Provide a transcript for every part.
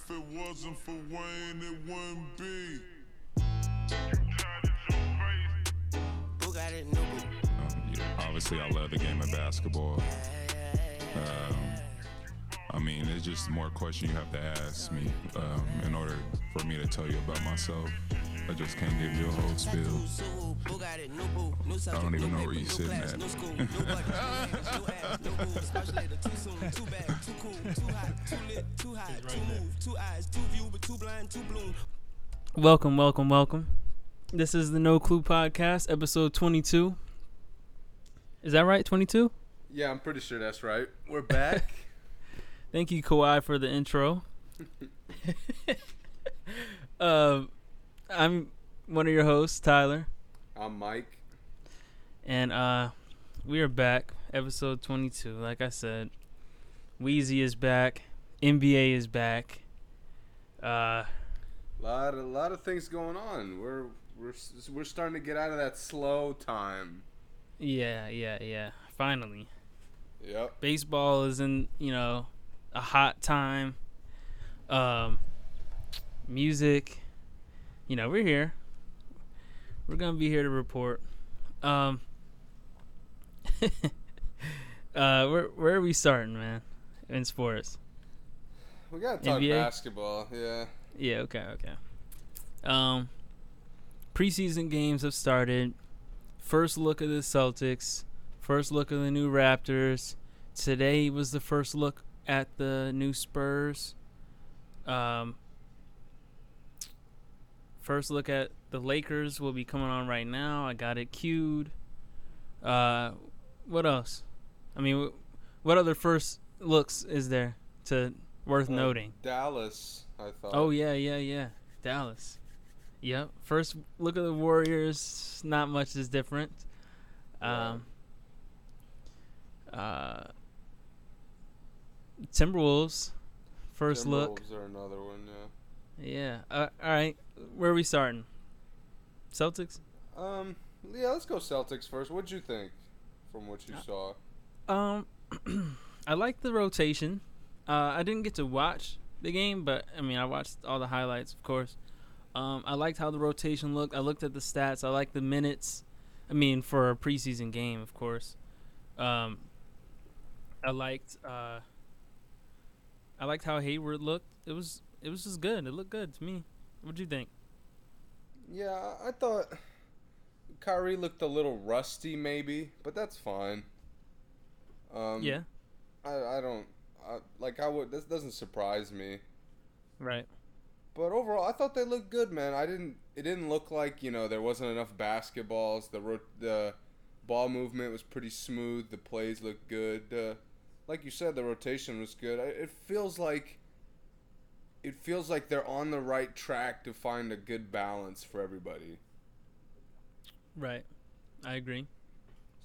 if it wasn't for Wayne, it wouldn't be. Um, yeah, obviously, I love the game of basketball. Um, I mean, it's just more questions you have to ask me um, in order for me to tell you about myself. I just can't give you a whole spiel. I don't even know where you're sitting at. Welcome, welcome, welcome. This is the No Clue Podcast, episode 22. Is that right? 22? Yeah, I'm pretty sure that's right. We're back. Thank you, Kawhi, for the intro. uh, I'm one of your hosts, Tyler, I'm Mike. and uh, we are back, episode 22. Like I said, Weezy is back, NBA is back. Uh, Lot a lot of things going on. We're we're we're starting to get out of that slow time. yeah, yeah, yeah. Finally. Yep. baseball is in you know a hot time um music you know we're here. We're gonna be here to report. Um uh where where are we starting man in sports? We gotta talk NBA? basketball. Yeah. yeah okay okay. Um preseason games have started. First look at the celtics. First look at the new raptors. Today was the first look at the new spurs. Um first look at the lakers will be coming on right now i got it queued uh what else i mean what other first looks is there to worth Uh, noting Dallas. I thought. Oh yeah, yeah, yeah. Dallas. Yep. First look at the Warriors. Not much is different. Um. Uh. Timberwolves. First look. Timberwolves are another one. Yeah. Yeah. Uh, all right. Where are we starting? Celtics. Um. Yeah. Let's go Celtics first. What'd you think from what you saw? Um. I like the rotation. Uh, I didn't get to watch the game, but I mean, I watched all the highlights, of course. Um, I liked how the rotation looked. I looked at the stats. I liked the minutes. I mean, for a preseason game, of course. Um, I liked. Uh, I liked how Hayward looked. It was. It was just good. It looked good to me. What'd you think? Yeah, I thought Kyrie looked a little rusty, maybe, but that's fine. Um, yeah. I I don't I, like I would. This doesn't surprise me. Right. But overall, I thought they looked good, man. I didn't. It didn't look like you know there wasn't enough basketballs. The ro- the ball movement was pretty smooth. The plays looked good. Uh, like you said, the rotation was good. I, it feels like. It feels like they're on the right track to find a good balance for everybody. Right. I agree.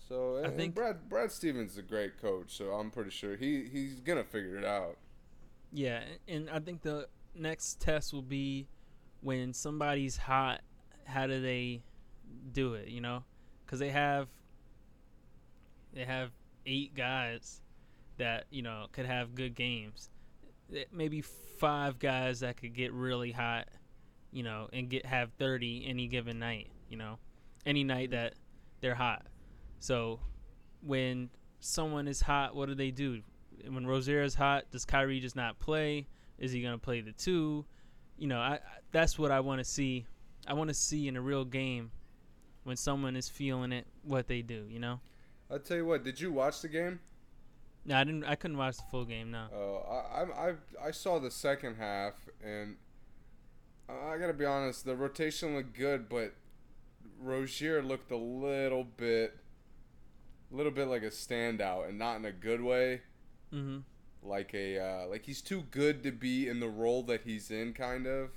So I think- Brad Brad Stevens is a great coach. So I'm pretty sure he he's gonna figure it out. Yeah, and I think the next test will be when somebody's hot. How do they do it? You know, because they have they have eight guys that you know could have good games. Maybe five guys that could get really hot, you know, and get have thirty any given night. You know, any night that they're hot. So when someone is hot, what do they do? When Rozier's hot, does Kyrie just not play? Is he gonna play the two? You know, I, I that's what I want to see. I want to see in a real game when someone is feeling it, what they do. You know. I'll tell you what. Did you watch the game? No, I didn't. I couldn't watch the full game. No. Oh, I, I, I, I saw the second half, and I gotta be honest, the rotation looked good, but Rozier looked a little bit, a little bit like a standout, and not in a good way. Mm-hmm. Like a, uh, like he's too good to be in the role that he's in, kind of.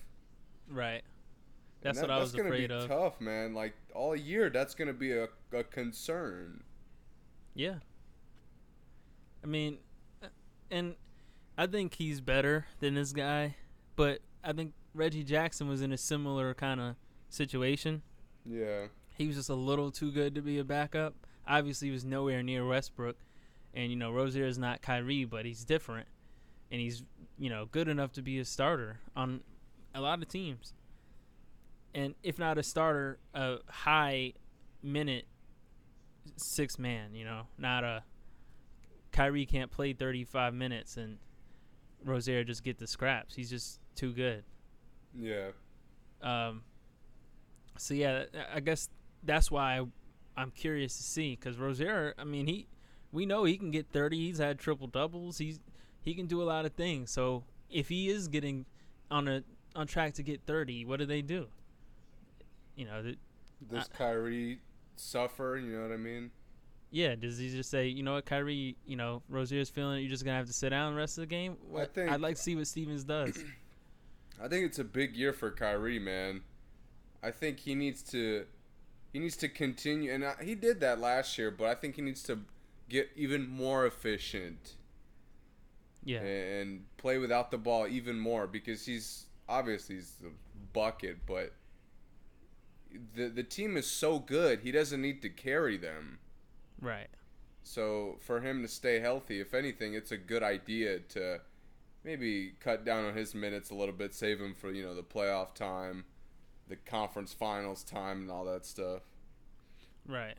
Right. That's that- what I was gonna afraid be of. Tough, man. Like all year, that's gonna be a, a concern. Yeah. I mean, and I think he's better than this guy, but I think Reggie Jackson was in a similar kind of situation. Yeah. He was just a little too good to be a backup. Obviously, he was nowhere near Westbrook, and you know Rozier is not Kyrie, but he's different, and he's you know, good enough to be a starter on a lot of teams. And if not a starter, a high minute six man, you know, not a Kyrie can't play 35 minutes and Rozier just get the scraps. He's just too good. Yeah. Um, so yeah, I guess that's why I, am curious to see because Rozier. I mean, he we know he can get 30. He's had triple doubles. He's he can do a lot of things. So if he is getting on a on track to get 30, what do they do? You know, the, does Kyrie suffer? You know what I mean? Yeah. Does he just say, you know what, Kyrie? You know, Rozier's feeling it. You're just gonna have to sit down the rest of the game. I think I'd like to see what Stevens does. I think it's a big year for Kyrie, man. I think he needs to he needs to continue, and he did that last year. But I think he needs to get even more efficient. Yeah. And play without the ball even more because he's obviously he's a bucket, but the the team is so good, he doesn't need to carry them. Right. So for him to stay healthy, if anything, it's a good idea to maybe cut down on his minutes a little bit, save him for you know the playoff time, the conference finals time, and all that stuff. Right.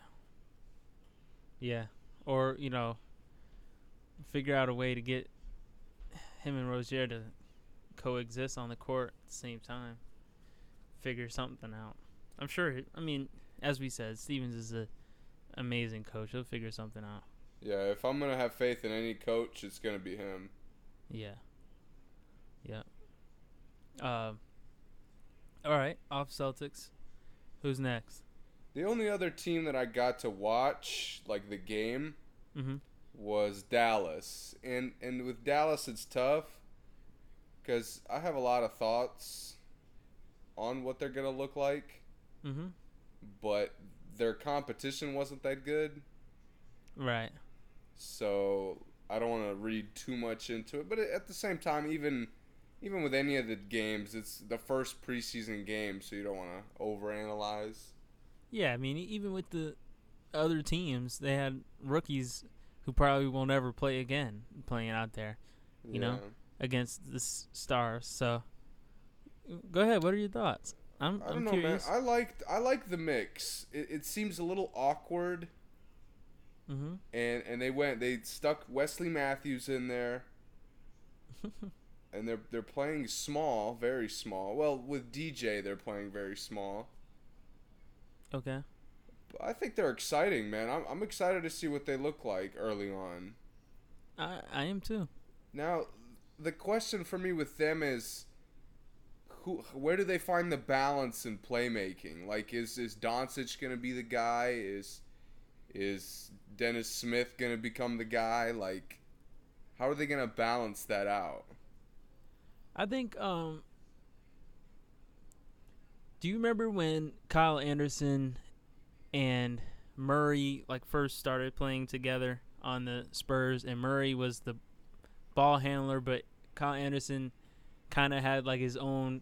Yeah, or you know, figure out a way to get him and Rozier to coexist on the court at the same time. Figure something out. I'm sure. I mean, as we said, Stevens is a amazing coach. He'll figure something out. Yeah, if I'm gonna have faith in any coach, it's gonna be him. Yeah. Yeah. Uh, all right, off Celtics. Who's next? The only other team that I got to watch, like the game, mm-hmm. was Dallas, and and with Dallas, it's tough because I have a lot of thoughts on what they're gonna look like. Mm-hmm. But their competition wasn't that good. Right. So I don't want to read too much into it, but at the same time, even even with any of the games, it's the first preseason game, so you don't want to overanalyze. Yeah, I mean, even with the other teams, they had rookies who probably won't ever play again playing out there, you yeah. know, against the stars. So, go ahead. What are your thoughts? I'm, I do I'm not know, curious. man. I liked I like the mix. It, it seems a little awkward. Mm-hmm. And and they went they stuck Wesley Matthews in there. and they're they're playing small, very small. Well, with DJ, they're playing very small. Okay. But I think they're exciting, man. I'm I'm excited to see what they look like early on. I I am too. Now, the question for me with them is who where do they find the balance in playmaking? Like is is Doncic going to be the guy? Is is Dennis Smith going to become the guy? Like how are they going to balance that out? I think um Do you remember when Kyle Anderson and Murray like first started playing together on the Spurs and Murray was the ball handler but Kyle Anderson kind of had like his own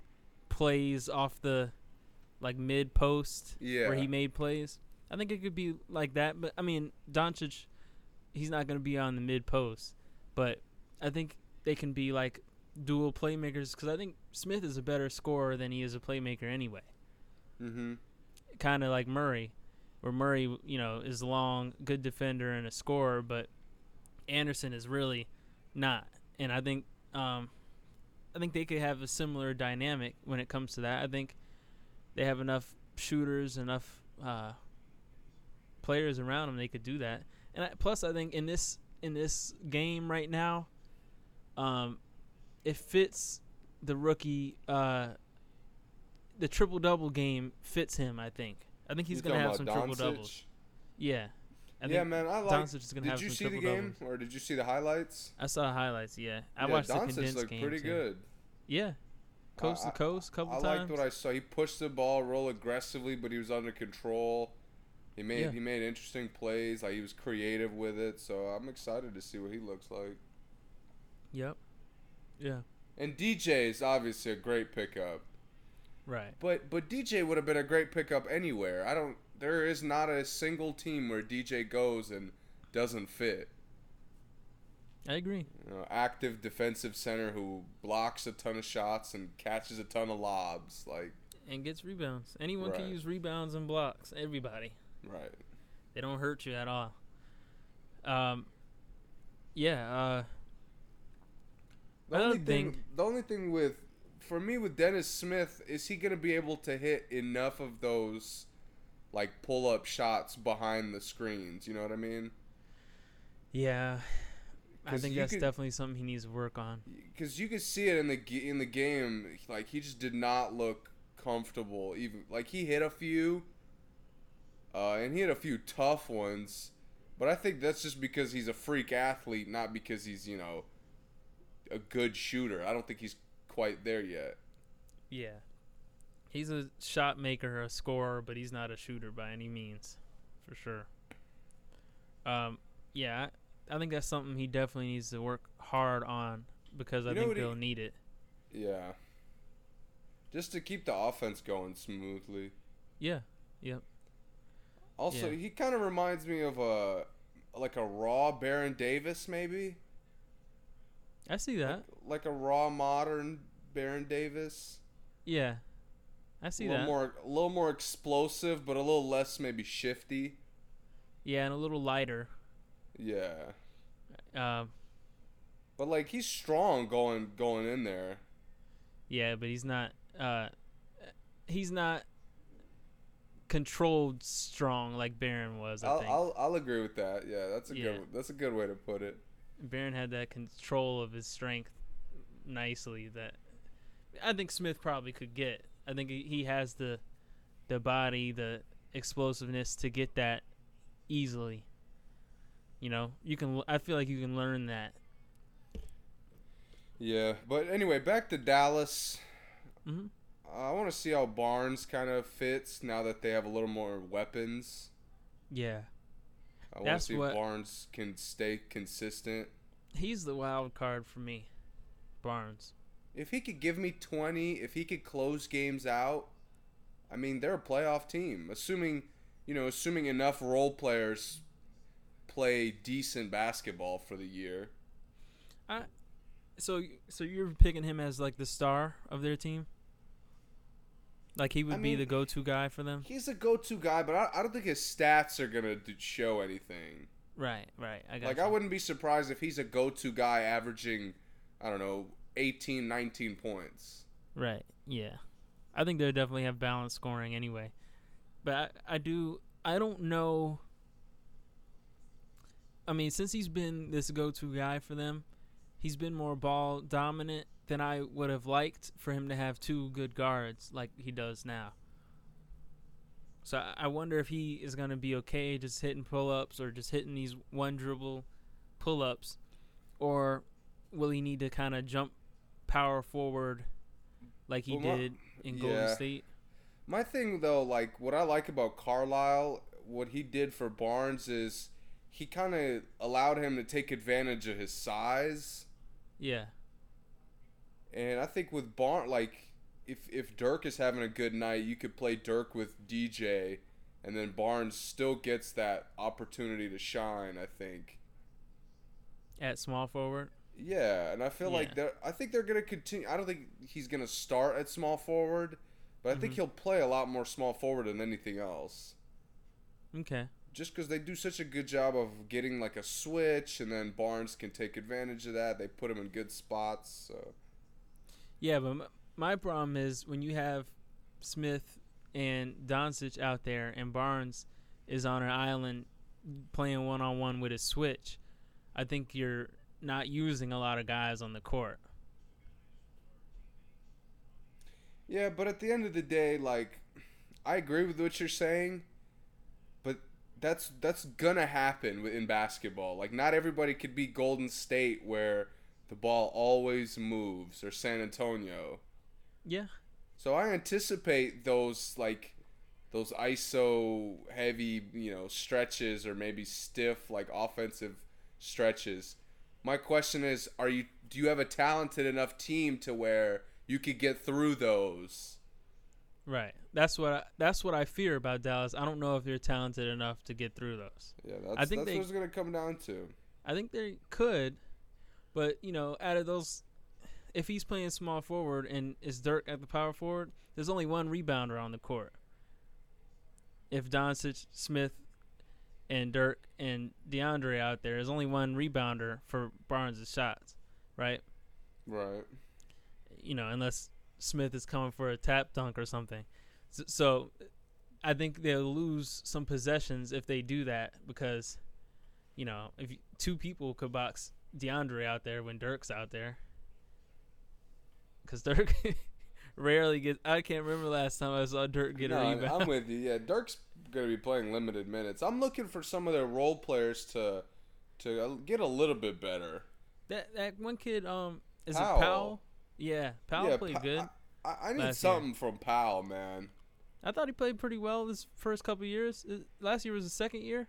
plays off the like mid post yeah. where he made plays. I think it could be like that, but I mean, Doncic, he's not going to be on the mid post, but I think they can be like dual playmakers because I think Smith is a better scorer than he is a playmaker anyway. Mm-hmm. Kind of like Murray, where Murray, you know, is long, good defender and a scorer, but Anderson is really not. And I think um, I think they could have a similar dynamic when it comes to that. I think they have enough shooters, enough uh, players around them. They could do that. And I, plus, I think in this in this game right now, um, it fits the rookie. Uh, the triple double game fits him. I think. I think he's You're gonna have some triple doubles. Yeah. I yeah, man, I like. Doncic is gonna did you see the game or did you see the highlights? I saw the highlights. Yeah, I yeah, watched the Doncic condensed looked game pretty too. good. Yeah, coast I- to coast, couple I times. I liked what I saw. He pushed the ball real aggressively, but he was under control. He made Yeah. he made interesting plays. Like he was creative with it. So I'm excited to see what he looks like. Yep. Yeah. And DJ is obviously a great pickup. Right. But but DJ would have been a great pickup anywhere. I don't. There is not a single team where DJ goes and doesn't fit. I agree. You know, active defensive center who blocks a ton of shots and catches a ton of lobs. Like, And gets rebounds. Anyone can use rebounds and blocks. Everybody. right. They don't hurt you at all. Um, yeah. Uh, The only thing, thing- the only thing with, for me with Dennis Smith, is he gonna be able to hit enough of those, like pull up shots behind the screens? You know what I mean? yeah. I think that's could- definitely something he needs to work on. Because you could see it in the in the game, like he just did not look comfortable. Even like he hit a few, uh, and he had a few tough ones, but I think that's just because he's a freak athlete, not because he's you know a good shooter. I don't think he's quite there yet. Yeah. He's a shot maker, a scorer, but he's not a shooter by any means, for sure. Um, yeah, I, I think that's something he definitely needs to work hard on because I You know think he- they'll need it. Yeah. Just to keep the offense going smoothly. Yeah, yep. Also, Yeah. he kind of reminds me of a like a raw Baron Davis, maybe I see that. like a raw modern Baron Davis. Yeah, I see a little that. more, a little more explosive, but a little less maybe shifty. Yeah, and a little lighter. Yeah, Um, but like he's strong going going in there. yeah, but he's not. Uh, he's not controlled strong like Baron was. I I'll, think I'll I'll agree with that. Yeah, that's a Yeah. good that's a good way to put it. Baron had that control of his strength nicely that I think Smith probably could get. I think he has the the body, the explosiveness to get that easily. You know, you can. I feel like you can learn that. Yeah, but anyway, back to Dallas. hmm I want to see how Barnes kind of fits now that they have a little more weapons. Yeah, I want to see what- if Barnes can stay consistent. he's the wild card for me, Barnes. If he could give me 20, if he could close games out, I mean, they're a playoff team. Assuming, you know, assuming enough role players play decent basketball for the year. So, so you're picking him as like the star of their team? Like he would I be mean- the go-to guy for them? He's a go-to guy, but I, I don't think his stats are gonna show anything. Right, right. I got Like you. I wouldn't be surprised if he's a go-to guy averaging, I don't know, 18, 19 points. Right. Yeah. I think they definitely have balanced scoring anyway. But I, I do I don't know I mean, since he's been this go to guy for them, he's been more ball dominant than I would have liked for him to have two good guards like he does now. So I- wonder if he is going to be okay just hitting pull ups or just hitting these one dribble pull ups, or will he need to kind of jump power forward like he Well, my- did in Golden yeah. State? My thing though, like what I like about Carlisle, what he did for Barnes is he kind of allowed him to take advantage of his size. Yeah. And I think with Barnes, like if if Dirk is having a good night, you could play Dirk with DJ, and then Barnes still gets that opportunity to shine. I think. At small forward. Yeah, and I feel Yeah. like they're. I think they're gonna continue. I don't think he's gonna start at small forward, but I think Mhm. he'll play a lot more small forward than anything else. Okay. Just because they do such a good job of getting like a switch, and then Barnes can take advantage of that. They put him in good spots. So. Yeah, but m- my problem is when you have Smith and Doncic out there and Barnes is on an island playing one on one with a switch. I think you're not using a lot of guys on the court. Yeah, but at the end of the day, like, I agree with what you're saying, but that's that's gonna happen in basketball. Like, not everybody could be Golden State where the ball always moves, or San Antonio. Yeah. So I anticipate those like those ISO heavy, you know, stretches or maybe stiff like offensive stretches. My question is, are you do you have a talented enough team to where you could get through those? Right. That's what I, that's what I fear about Dallas. I don't know if they're talented enough to get through those. Yeah, that's, I think that's they- what it's gonna come down to. I think they could, But you know, out of those, if he's playing small forward and is Dirk at the power forward, there's only one rebounder on the court. If Doncic, Smith, and Dirk and DeAndre out there, there's only one rebounder for Barnes' shots, right? Right. You know, unless Smith is coming for a tap dunk or something. So, so I think they'll lose some possessions if they do that because, you know, if you, two people could box DeAndre out there when Dirk's out there, because Dirk rarely gets. I can't remember last time I saw Dirk get no, a rebound. I'm with you. Yeah, Dirk's gonna be playing limited minutes. I'm looking for some of their role players to to get a little bit better. that that one kid, um, is Powell. it Powell? Yeah, Powell yeah, played Pa- good. I, I, need last year. something from Powell, man. I thought he played pretty well this first couple years. Last year was the second year.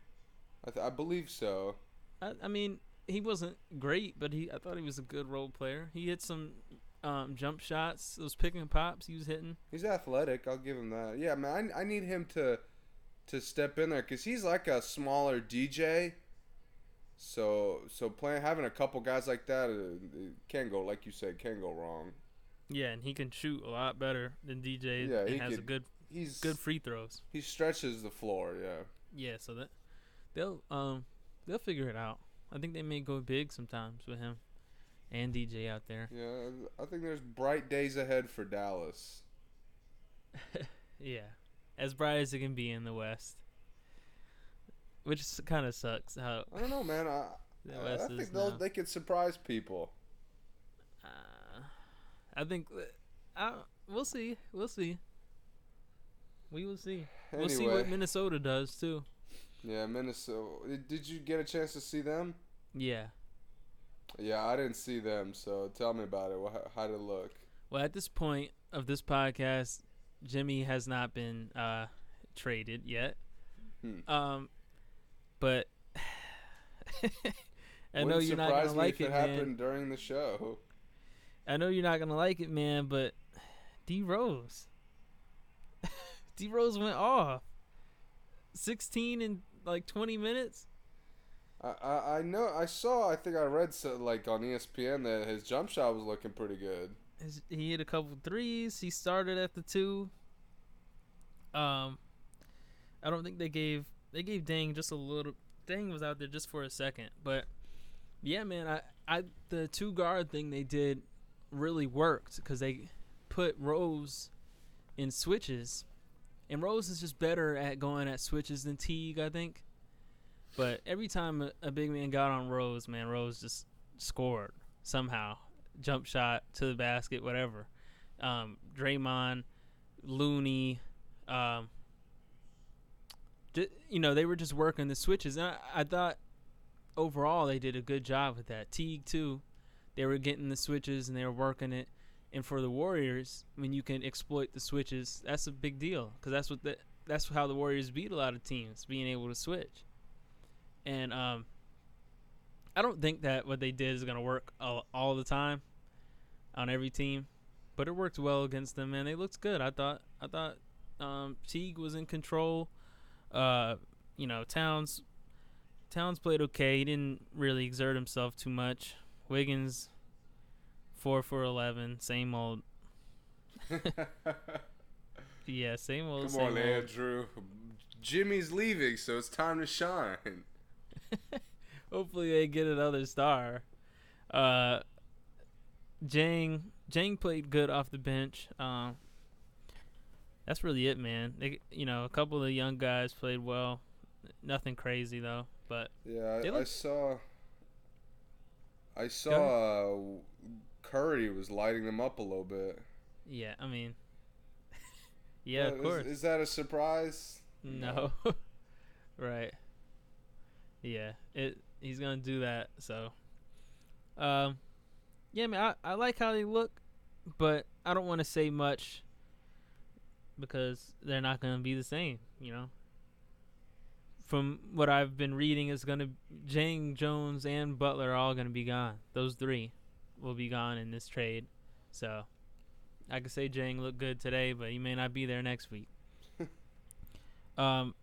I, th- I believe so. I, I mean, he wasn't great, but he I thought he was a good role player. He hit some um, jump shots, those pick and pops he was hitting. He's athletic. I'll give him that. Yeah, man. I, I need him to to step in there because he's like a smaller DJ. So so playing having a couple guys like that uh, can go like you said can go wrong. Yeah, and he can shoot a lot better than DJ. Yeah, he has a good He's good free throws. He stretches the floor. Yeah. Yeah, so that they'll um they'll figure it out. I think they may go big sometimes with him and DJ out there. Yeah, I think there's bright days ahead for Dallas. Yeah, as bright as it can be in the West, which kind of sucks. How I don't know, man. I, I, I think they'll, now. they could surprise people. Uh, I think that- I, we'll see. We'll see. We will see. Anyway, We'll see what Minnesota does too. yeah, Minnesota. Did- Did you get a chance to see them? Yeah. Yeah, I didn't see them. So tell me about it. How did it look? Well, at this point of this podcast, Jimmy has not been uh, traded yet. Hmm. Um, but I know you're not gonna like if it, it man. happened during the show. I know you're not gonna like it, man. But D Rose, D Rose went off. Sixteen in like twenty minutes. I, I know I saw I think I read so, like on ESPN that his jump shot was looking pretty good. He hit a couple threes. He started at the two. Um, I don't think they gave they gave Dieng just a little. Dieng was out there just for a second, but yeah, man, I I the two guard thing they did really worked because they put Rose in switches, and Rose is just better at going at switches than Teague, I think. But every time a, big man got on Rose, man, Rose just scored somehow jump shot to the basket, whatever. Um, Draymond, Looney, um, ju- you know, they were just working the switches. And I, I thought overall they did a good job with that. Teague, too, they were getting the switches and they were working it. And for the Warriors, when you can exploit the switches, that's a big deal because that's what the that's how the Warriors beat a lot of teams, being able to switch. And um, I don't think that what they did is going to work all, all the time on every team, but it worked well against them, and they looked good. I thought. I thought um, Teague was in control. Uh, you know, Towns. Towns played okay. He didn't really exert himself too much. Wiggins, four for eleven. Same old. Yeah, same old. Come same on, old. Andrew. Jimmy's leaving, so it's time to shine. Hopefully they get another star. Uh, Dieng Dieng played good off the bench. Um, that's really it, man. They, you know, a couple of the young guys played well. Nothing crazy though, but Yeah, I, I saw. I saw uh, Curry was lighting them up a little bit. yeah, I mean, yeah, Uh, of is- course. Is, that a surprise? No. right. Yeah. It he's gonna do that, so um yeah man, I, I like how they look, but I don't wanna say much because they're not gonna be the same, you know. From what I've been reading it's gonna Dieng Jones and Butler are all gonna be gone. Those three will be gone in this trade. So I could say Dieng looked good today, but he may not be there next week. Um,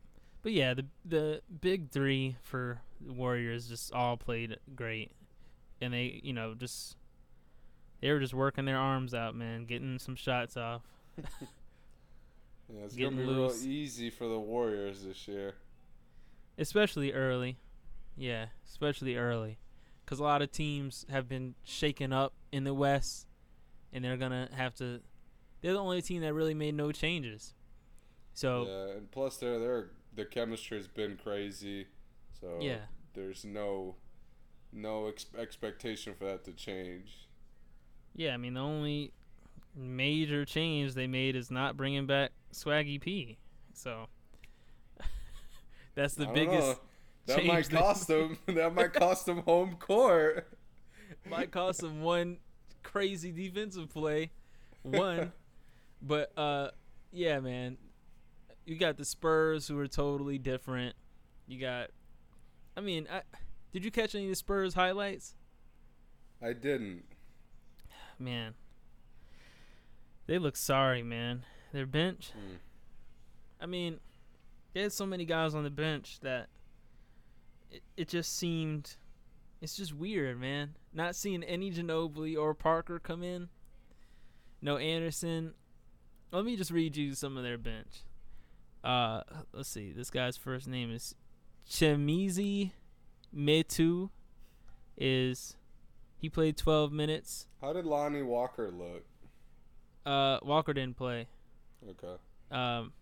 but yeah, the the big three for the Warriors just all played great. and they, you know, just they were just working their arms out, man, getting some shots off. Yeah, it's Getting gonna be real easy for the Warriors this year. especially early. Yeah, especially early, because a lot of teams have been shaken up in the West, and they're gonna have to. They're the only team that really made no changes. So Yeah, and plus their their the chemistry has been crazy, so yeah, there's no no ex- expectation for that to change. yeah. I mean, the only major change they made is not bringing back Swaggy P. So that's the biggest. know. That change might cost them. that might cost them home court. might cost them one crazy defensive play, one. but uh, yeah, man, you got the Spurs who are totally different. You got, I mean, I, did you catch any of the Spurs highlights? I didn't. Man, they look sorry, man. Their bench. Hmm. I mean, they had so many guys on the bench that it, it just seemed it's just weird, man. Not seeing any Ginobili or Parker come in. No Anderson. Let me just read you some of their bench. Uh let's see. This guy's first name is Chimezie Metu is he played 12 minutes. How did Lonnie Walker look? Uh Walker didn't play. Okay. um,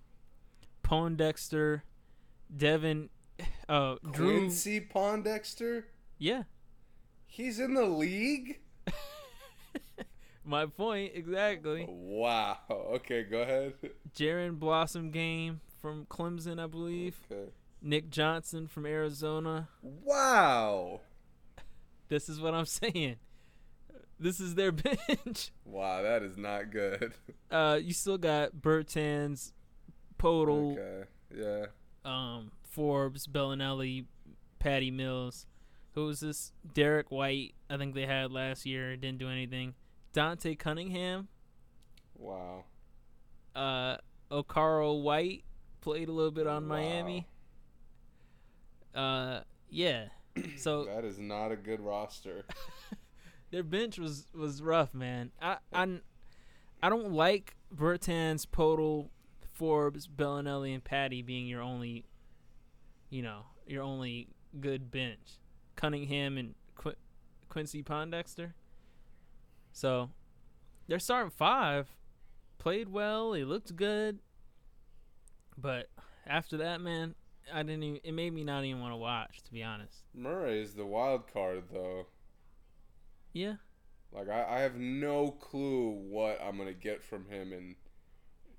Pondexter, Devin, uh, Drew. Quincy Pondexter? Yeah, He's in the league? my point exactly. Wow. Okay, go ahead. Jaron Blossomgame from Clemson, I believe. Okay. Nick Johnson from Arizona. Wow. This is what I'm saying. This is their bench. Wow, that is not good. Uh, you still got Bertans, Poeltl, Okay. Yeah. um, Forbes, Belinelli, Patty Mills. Who was this? Derrick White. I think they had last year. Didn't do anything. Dante Cunningham. Wow. Uh, Okaro White played a little bit on Wow. Miami. Uh, yeah. So That is not a good roster. their bench was was rough, man. I I, I don't like Bertans, Poeltl, Forbes, Belinelli, and Patty being your only, you know, your only good bench. Cunningham and Qu- Quincy Pondexter. So, their starting five played well. They looked good, but after that, man, I didn't. Even, it made me not even want to watch, to be honest. Murray is the wild card, though. Yeah, Like, I, I have no clue what I'm going to get from him. And,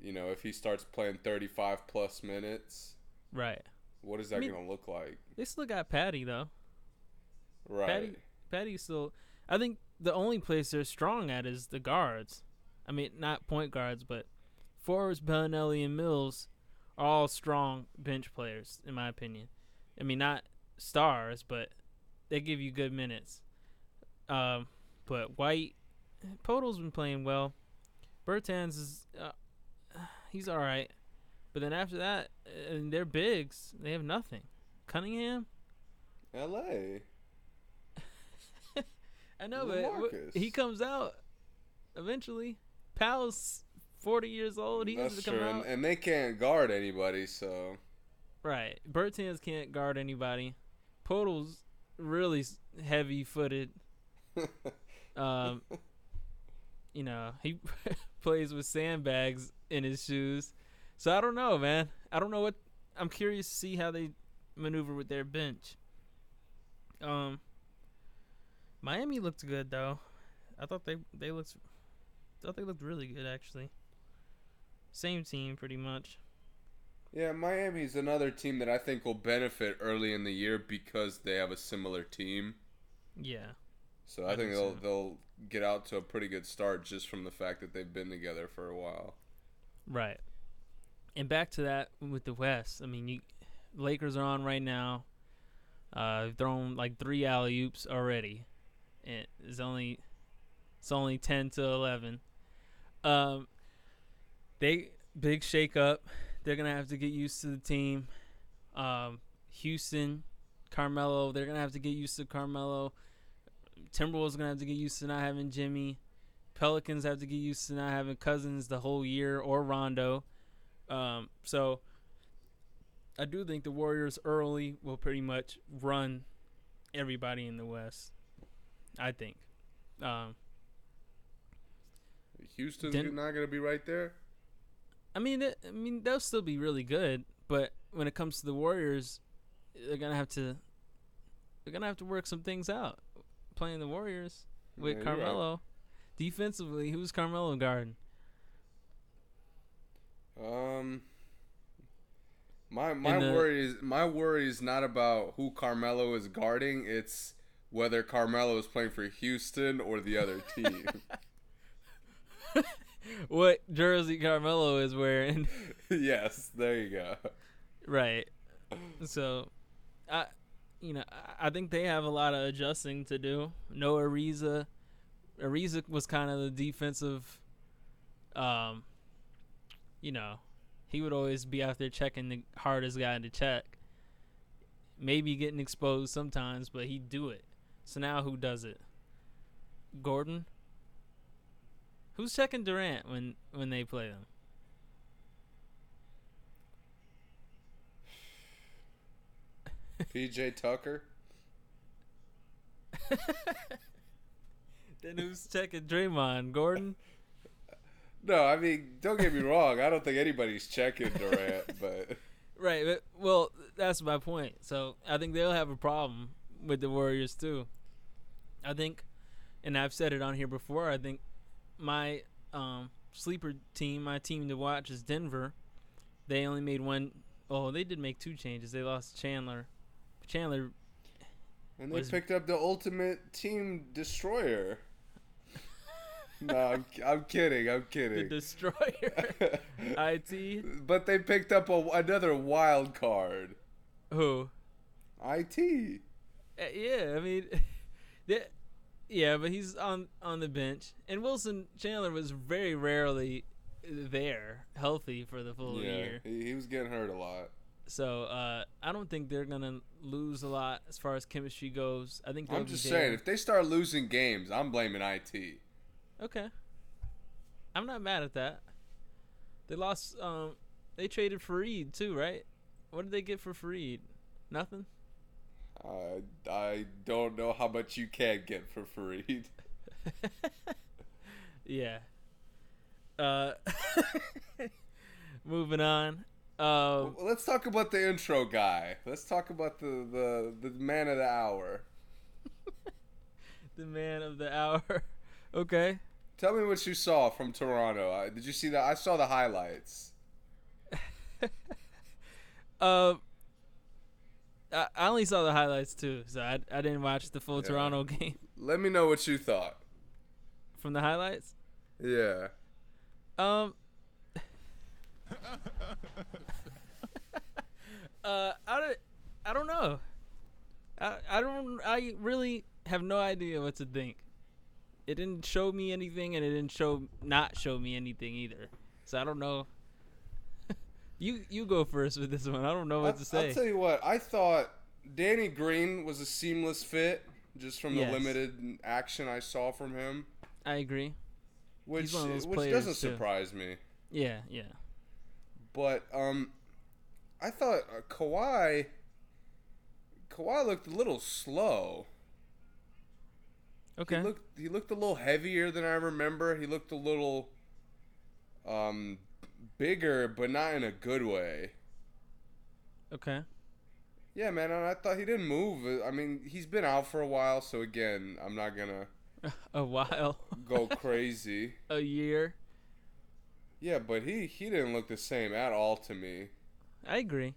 you know, if he starts playing 35 plus minutes, right. what is that mean- going to look like? They still got Patty though. Right. Patty, Patty's still. I think the only place they're strong at is the guards. I mean, not point guards, but Forbes, Belinelli, and Mills are all strong bench players, in my opinion. I mean, not stars, but they give you good minutes. Um, but White, Poeltl's been playing well. Bertans is, uh, he's all right. But then after that, uh, and they're bigs. They have nothing. Cunningham. L.A. I know, but he comes out eventually. Powell's forty years old. He That's needs to come true. out. And, and they can't guard anybody, so. right. Bertans can't guard anybody. Poeltl's really heavy footed. Um, you know, he plays with sandbags in his shoes. So I don't know, man. I don't know what. I'm curious to see how they maneuver with their bench. Um, Miami looked good though. I thought they they looked. thought they looked really good actually. Same team pretty much. Yeah, Miami's another team that I think will benefit early in the year because they have a similar team. Yeah. So I I, think think they'll so. they'll get out to a pretty good start just from the fact that they've been together for a while. Right. And back to that with the West. I mean, you Lakers are on right now. Uh, they've thrown like three alley oops already. And it's only it's only ten to eleven. Um, they big shake up. They're gonna have to get used to the team. Um, Houston, Carmelo. They're gonna have to get used to Carmelo. Timberwolves gonna have to get used to not having Jimmy. Pelicans have to get used to not having Cousins the whole year or Rondo. Um, so I do think the Warriors early will pretty much run everybody in the West. I think. Um, Houston's Den- not gonna be right there. I mean, it, I mean they'll still be really good, but when it comes to the Warriors, they're gonna have to they're gonna have to work some things out. Playing the Warriors with Yeah. Carmelo, defensively, who's Carmelo guarding? Um, my my the- worry is my worry is not about who Carmelo is guarding. It's whether Carmelo is playing for Houston or the other team. What jersey Carmelo is wearing? yes, there you go. right. So, I, you know, I- think they have a lot of adjusting to do. No Ariza, Ariza was kind of the defensive. Um, you know, he would always be out there checking the hardest guy to check. Maybe getting exposed sometimes, but he'd do it. So now who does it? Gordon. Who's checking Durant when when they play them? PJ Tucker. Then who's checking Draymond? Gordon? No, I mean, don't get me wrong. I don't think anybody's checking Durant, but Right. But, well, that's my point. So I think they'll have a problem with the Warriors too. I think, and I've said it on here before. I think my um, sleeper team, my team to watch, is Denver. They only made one oh they did make two changes. They lost Chandler. Chandler. and they Was- picked up the ultimate team destroyer. no, I'm, I'm kidding. I'm kidding. The destroyer. IT. but they picked up a, another wild card. Who? It. Uh, yeah, I mean, that, yeah, but he's on on the bench, and Wilson Chandler was very rarely there, healthy for the full yeah, year. he, he was getting hurt a lot. So uh, I don't think they're gonna lose a lot as far as chemistry goes. I think I'm just saying, if they start losing games, I'm blaming IT. Okay, I'm not mad at that. They lost. Um, they traded Faried too, right? What did they get for Faried? Nothing. I I don't know how much you can get for Faried. yeah. Uh, moving on. Um, Well, let's talk about the intro guy. Let's talk about the the, the man of the hour. the man of the hour. okay. Tell me what you saw from Toronto. Uh, did you see that? I saw the highlights. Um. I, I only saw the highlights too, so I, I didn't watch the full Yeah. Toronto game Let me know what you thought. from the highlights. Yeah. Um. uh, I don't, I don't know. I, I don't. I really have no idea what to think. It didn't show me anything, and it didn't show not show me anything either. So I don't know. You you go first with this one. I don't know what I, to say. I'll tell you what. I thought Danny Green was a seamless fit, just from Yes. the limited action I saw from him, I agree. which one of those which doesn't too. surprise me. Yeah, yeah. But um, I thought uh, Kawhi. Kawhi looked a little slow. Okay. He looked he looked a little heavier than I remember. He looked a little um bigger, but not in a good way. okay. Yeah, man, and I thought he didn't move. I mean, he's been out for a while, so again, I'm not gonna A while. go crazy. a year. Yeah, but he he didn't look the same at all to me. I agree.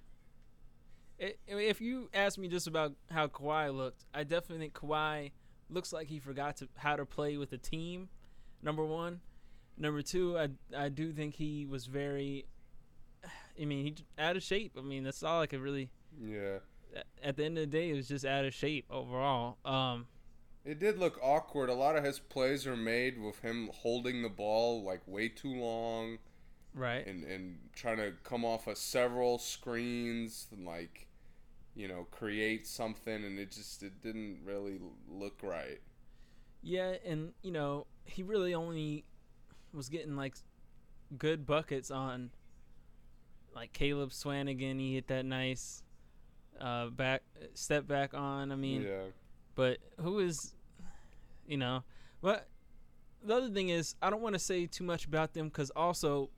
If you ask me just about how Kawhi looked, I definitely think Kawhi looks like he forgot to how to play with a team. Number one, number two, I I do think he was very. I mean, he out of shape. I mean, that's all I could really. Yeah. At the end of the day, it was just out of shape overall. Um, It did look awkward. A lot of his plays are made with him holding the ball like way too long right. and and trying to come off of several screens and like you know create something and it just it didn't really look right. Yeah, and you know he really only was getting like good buckets on like Caleb Swanigan. He hit that nice uh, back step back on. I mean, yeah. but who is, you know, but the other thing is I don't want to say too much about them because also,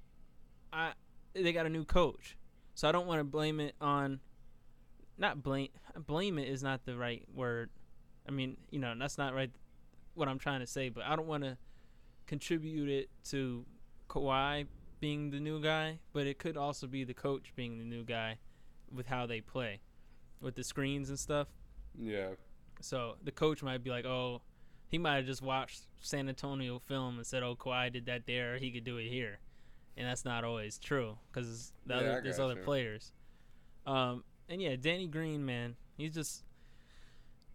I they got a new coach, so I don't want to blame it on. Not blame blame it is not the right word. I mean, you know, that's not right. What I'm trying to say, but I don't want to contribute it to Kawhi being the new guy, but it could also be the coach being the new guy with how they play, with the screens and stuff. Yeah. So the coach might be like, "Oh, he might have just watched San Antonio film and said, "Oh, Kawhi did that there, he could do it here," and that's not always true because the Yeah, other there's other gotcha. players. Um, and yeah, Danny Green, man, he's just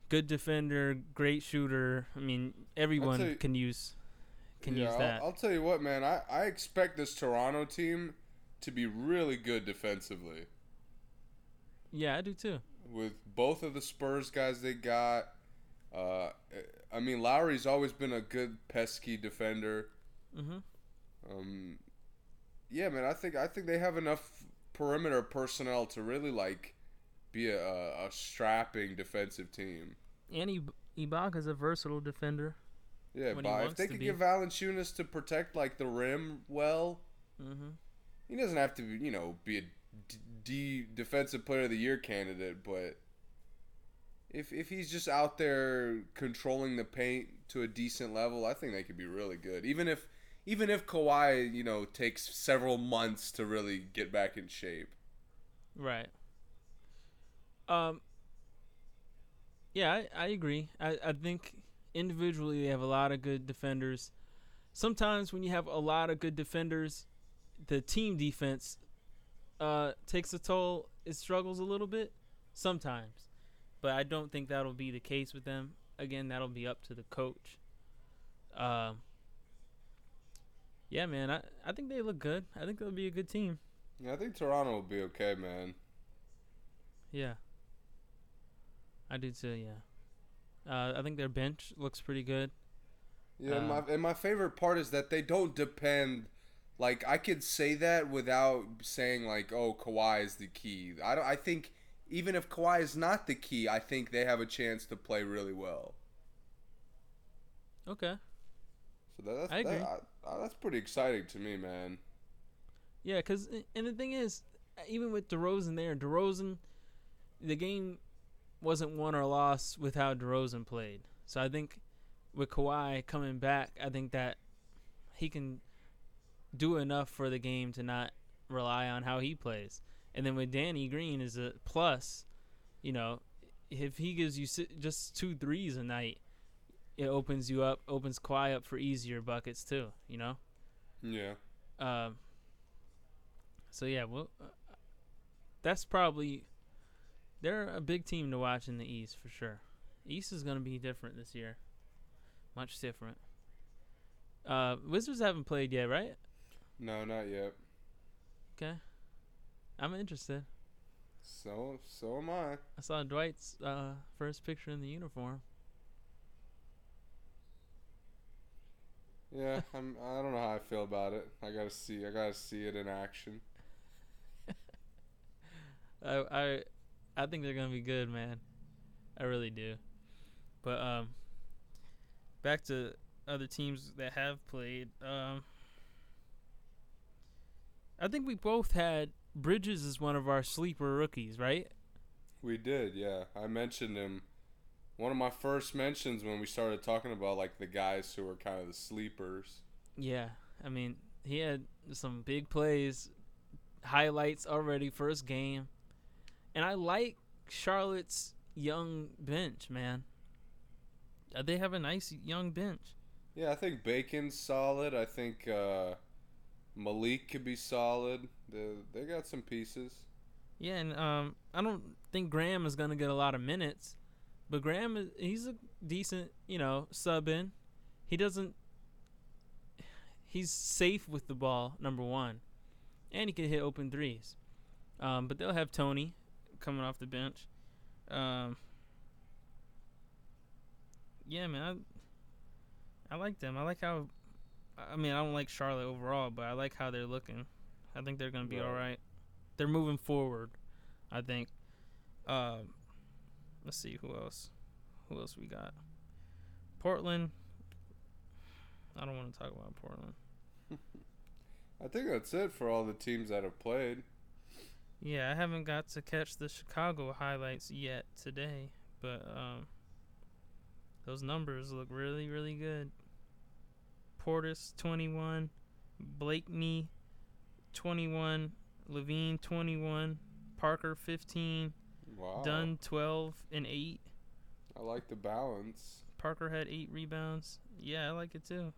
good defender, great shooter. I mean, everyone you- can use can yeah, use I'll- I'll, tell you what, man. I, I expect this Toronto team to be really good defensively. yeah, I do too. With both of the Spurs guys they got. Uh, I mean, Lowry's always been a good pesky defender. Mm-hmm. Um, yeah, man. I think I think they have enough perimeter personnel to really like be a, a, strapping defensive team. And Ib- Ibaka's a versatile defender. Yeah, When if they could be. get Valanciunas to protect like the rim well, hmm he doesn't have to, you know, be a D, D defensive player of the year candidate, but if if he's just out there controlling the paint to a decent level, I think they could be really good. Even if even if Kawhi, you know, takes several months to really get back in shape. Right. Um. Yeah, I, I agree. I, I think individually they have a lot of good defenders. Sometimes when you have a lot of good defenders, the team defense uh, takes a toll. It struggles a little bit sometimes, but I don't think that'll be the case with them. Again, that'll be up to the coach. Um. Yeah, man, I, I think they look good. I think they'll be a good team. Yeah, I think Toronto will be okay, man. Yeah. I do too, yeah. Uh, I think their bench looks pretty good. Yeah, and Uh, my and my favorite part is that they don't depend. Like I could say that without saying like, "Oh, Kawhi is the key." I don't. I think even if Kawhi is not the key, I think they have a chance to play really well. Okay. So that, that's I agree. That, I- that's pretty exciting to me, man. Yeah, cause and the thing is, even with DeRozan there, DeRozan, the game wasn't won or lost with how DeRozan played. So I think with Kawhi coming back, I think that he can do enough for the game to not rely on how he plays. And then with Danny Green is a plus, you know, if he gives you just two threes a night, it opens you up, opens Kawhi up for easier buckets too. You know. Yeah. Um. So yeah, well, uh, that's probably they're a big team to watch in the East for sure. East is gonna be different this year, much different. Uh, Wizards haven't played yet, right? No, not yet. Okay, I'm interested. So so am I. I saw Dwight's uh, first picture in the uniform. Yeah, I'm. I don't know how I feel about it. I gotta see. I gotta see it in action. I I I think they're gonna be good, man. I really do. But um, back to other teams that have played. Um, I think we both had Bridges as one of our sleeper rookies, right? We did, yeah. I mentioned him. One of my first mentions when we started talking about like the guys who were kind of the sleepers. Yeah, I mean he had some big plays, highlights already first game, and I like Charlotte's young bench, man. Uh, They have a nice young bench. Yeah, I think Bacon's solid. I think uh, Malik could be solid. They they got some pieces. Yeah, and um, I don't think Graham is gonna get a lot of minutes, but Graham is he's a decent, you know, sub in. He doesn't. He's safe with the ball, number one, and he can hit open threes. Um, but they'll have Tony coming off the bench. Um, yeah, man, I like them. I like how. I mean, I don't like Charlotte overall, but I like how they're looking. I think they're gonna be Right. all right. They're moving forward. I think. Um, let's see who else. Who else we got? Portland. I don't want to talk about Portland. I think that's it for all the teams that have played. Yeah, I haven't got to catch the Chicago highlights yet today, but um, those numbers look really, really good. Portis 21, Blakeney 21, LaVine 21, Parker 15, Wow. Dunn 12 and 8. I like the balance. Parker had 8 rebounds. Yeah, I like it too.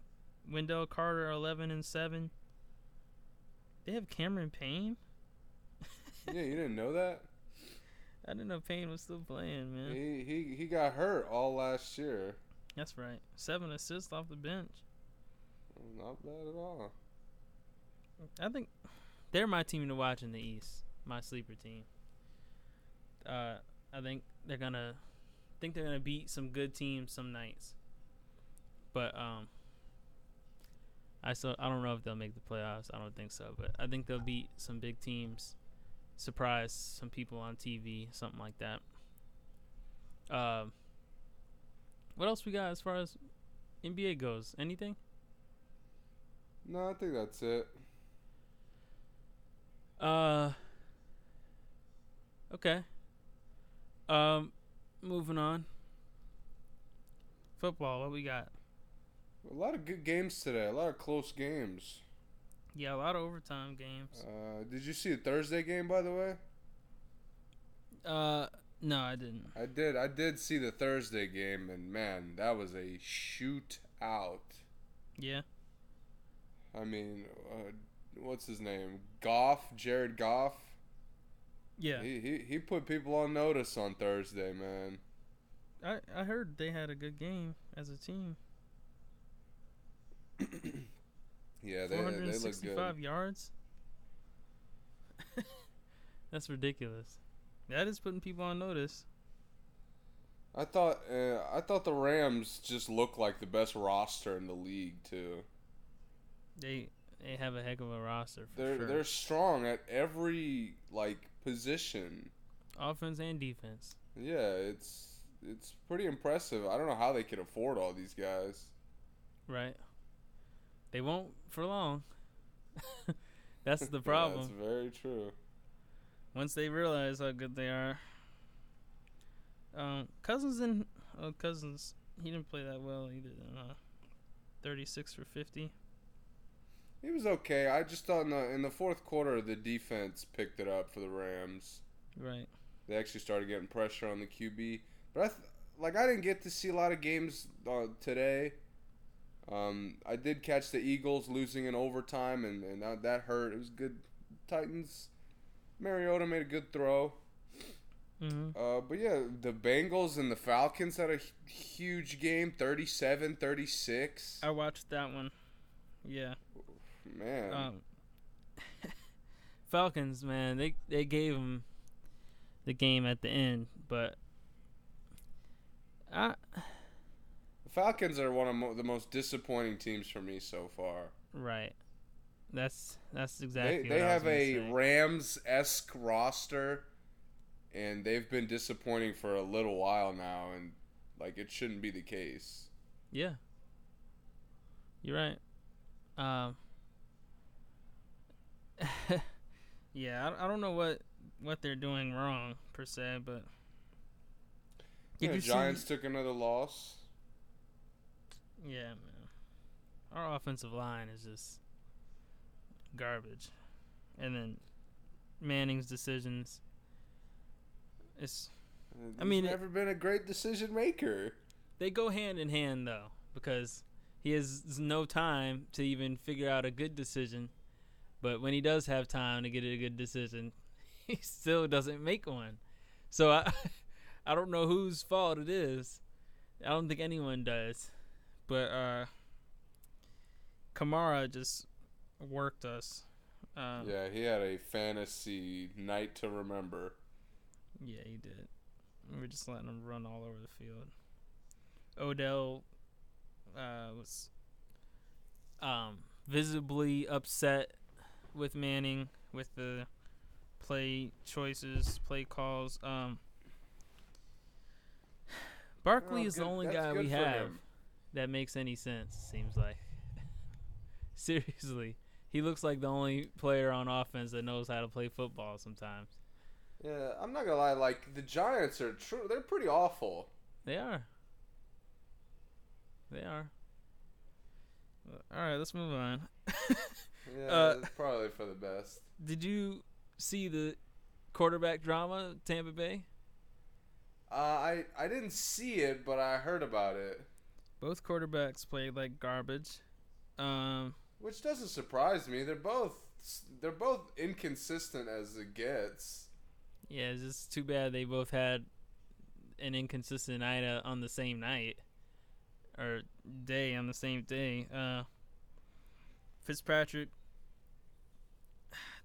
Wendell Carter 11 and 7. They have Cameron Payne? Yeah, you didn't know that? I didn't know Payne was still playing, man. He, he he got hurt all last year. That's right. Seven assists off the bench. Not bad at all. I think they're my team to watch in the East. My sleeper team. Uh, I think they're gonna think they're gonna beat some good teams some nights. But um, I still I don't know if they'll make the playoffs. I don't think so, but I think they'll beat some big teams. Surprise some people on TV, something like that. Um, what else we got as far as NBA goes? Anything? No, I think that's it. Uh. Okay. Um, moving on. Football. What we got? A lot of good games today. A lot of close games. Yeah, a lot of overtime games. Uh, did you see the Thursday game, by the way? Uh, no, I didn't. I did. I did see the Thursday game, and man, that was a shootout. Yeah. I mean, uh, what's his name? Goff, Jared Goff. Yeah. He, he he put people on notice on Thursday, man. I I heard they had a good game as a team. Yeah, they Four they look good. sixty-five yards. That's ridiculous. That is putting people on notice. I thought uh, I thought the Rams just looked like the best roster in the league too. They they have a heck of a roster for They're sure. they're strong at every like position. Offense and defense. Yeah, it's it's pretty impressive. I don't know how they can afford all these guys. Right. They won't for long. That's the problem. That's very true. Once they realize how good they are. Um, Cousins and oh, Cousins, he didn't play that well either. Uh, Thirty-six for fifty. He was okay. I just thought in the in the fourth quarter the defense picked it up for the Rams. Right. They actually started getting pressure on the QB. But I th- like I didn't get to see a lot of games uh, today. Um, I did catch the Eagles losing in overtime, and, and that, that hurt. It was good. Titans. Mariota made a good throw. Mm-hmm. Uh, but yeah, the Bengals and the Falcons had a huge game 37 36. I watched that one. Yeah. Man. Um, Falcons, man, they they gave them the game at the end, but I Falcons are one of mo- the most disappointing teams for me so far. right. That's that's exactly. they what they have a. Rams esque roster, and they've been disappointing for a little while now, and like it shouldn't be the case. Yeah. You're right. Um. yeah, I, I don't know what what they're doing wrong per se, but Yeah, did you Giants see? took another loss. Yeah, man. Our offensive line is just garbage, and then Manning's decisions. It's Uh, I mean, he's it- never been a great decision maker. they go hand in hand though because he has no time to even figure out a good decision but when he does have time to get a good decision he still doesn't make one so i i don't know whose fault it is i don't think anyone does but uh kamara just worked us uh, Yeah, he had a fantasy night to remember. Yeah, he did. We were just letting him run all over the field. Odell uh, was um, visibly upset with Manning with the play choices, play calls. Um, Barkley Oh, is the only that's guy we have him. That makes any sense. Seems like seriously, he looks like the only player on offense that knows how to play football. Sometimes Yeah, I'm not gonna lie. Like the Giants are true. They're pretty awful. they are. They are. All right, let's move on. Yeah, Uh, probably for the best. Did you see the quarterback drama, Tampa Bay? Uh, I I didn't see it, but I heard about it, Both quarterbacks played like garbage. Um, which doesn't surprise me. They're both they're both inconsistent as it gets. yeah, it's just too bad they both had an inconsistent night uh, on the same night or day on the same day. Uh, Fitzpatrick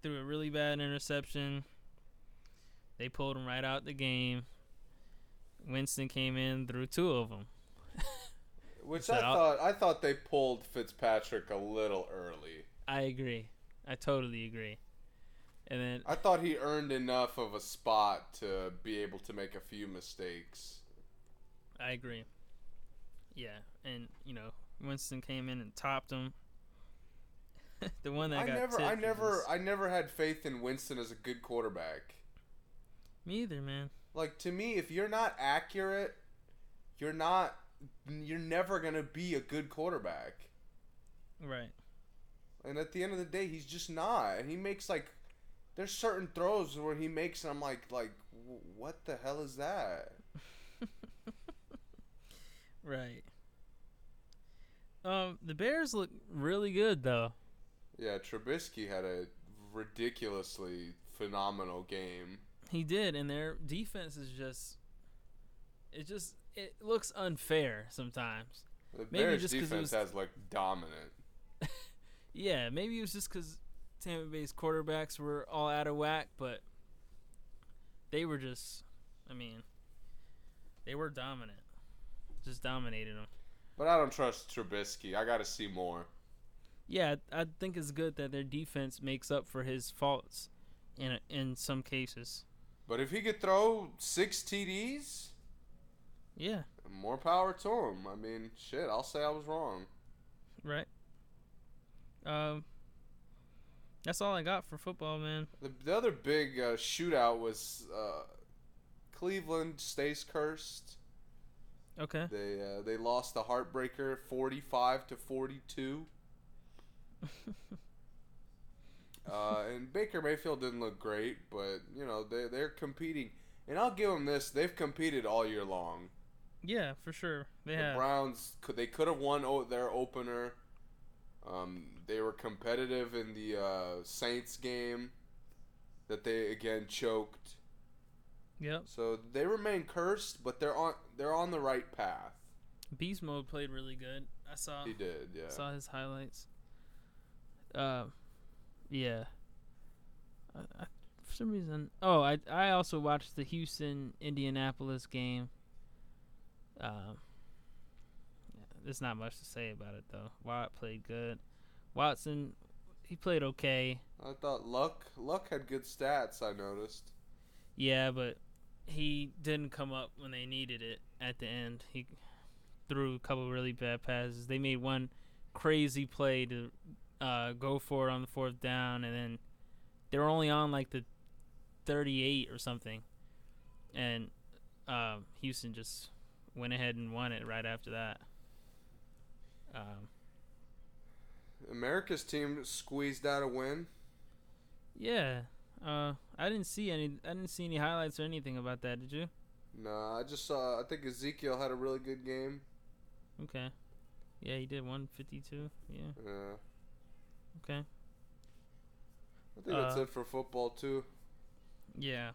threw a really bad interception. They pulled him right out the game. Winston came in, threw two of them. Which So I thought I thought they pulled Fitzpatrick a little early. I agree. I totally agree. And then I thought he earned enough of a spot to be able to make a few mistakes. I agree. Yeah, and you know Winston came in and topped him. the one that I got never I never was- I never had faith in Winston as a good quarterback. me either, man. Like to me, if you're not accurate, you're not you're never gonna be a good quarterback. Right. And at the end of the day, he's just not. And he makes like there's certain throws where he makes, and I'm like, like, what the hell is that? Right. Um, the Bears look really good though. Yeah, Trubisky had a ridiculously phenomenal game. He did, and their defense is just. It just it looks unfair sometimes. The Maybe Bears just defense was- has like dominant. Yeah, maybe it was just because Tampa Bay's quarterbacks were all out of whack, but they were just. I mean, they were dominant. Just dominated them. But I don't trust Trubisky. I got to see more. Yeah, I I think it's good that their defense makes up for his faults in in some cases. But if he could throw six TDs, Yeah, more power to him. I mean, shit, I'll say I was wrong. right. Um, that's all I got for football, man. The, the other big uh, shootout was uh, Cleveland stays cursed. Okay. They uh, they lost the heartbreaker, forty-five to forty-two. uh, and Baker Mayfield didn't look great, but you know they they're competing, and I'll give them this: they've competed all year long. Yeah, for sure. They the have. Browns could they could have won o- their opener. Um, they were competitive in the uh, Saints game that they again choked. Yep. So they remain cursed, but they're on they're on the right path. Beast mode played really good. I saw. He did, yeah. Saw his highlights. Uh, yeah. I, I, for some reason, oh, I I also watched the Houston Indianapolis game. Um, there's not much to say about it though. Watt played good. Watson, he played okay. I thought Luck Luck had good stats. I noticed. Yeah, but he didn't come up when they needed it at the end. He threw a couple really bad passes. They made one crazy play to uh, go for it on the fourth down, and then they were only on like the 38 or something, and um, Houston just went ahead and won it right after that. Um, America's team squeezed out a win. yeah, uh, I didn't see any. I didn't see any highlights or anything about that. Did you? No, I just saw. I think Ezekiel had a really good game. Okay. Yeah, he did 152. Yeah. Yeah, Okay. I think that's Uh, it for football too. Yeah.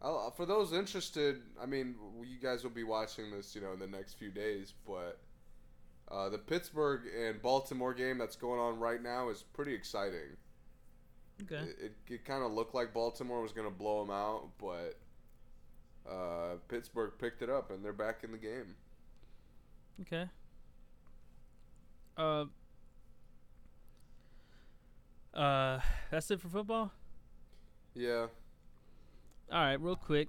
I'll, for those interested, I mean, you guys will be watching this, you know, in the next few days. But uh, the Pittsburgh and Baltimore game that's going on right now is pretty exciting. Okay. It, it, it kind of looked like Baltimore was going to blow them out, but uh, Pittsburgh picked it up and they're back in the game. Okay. Uh, uh, that's it for football. Yeah. All right, real quick.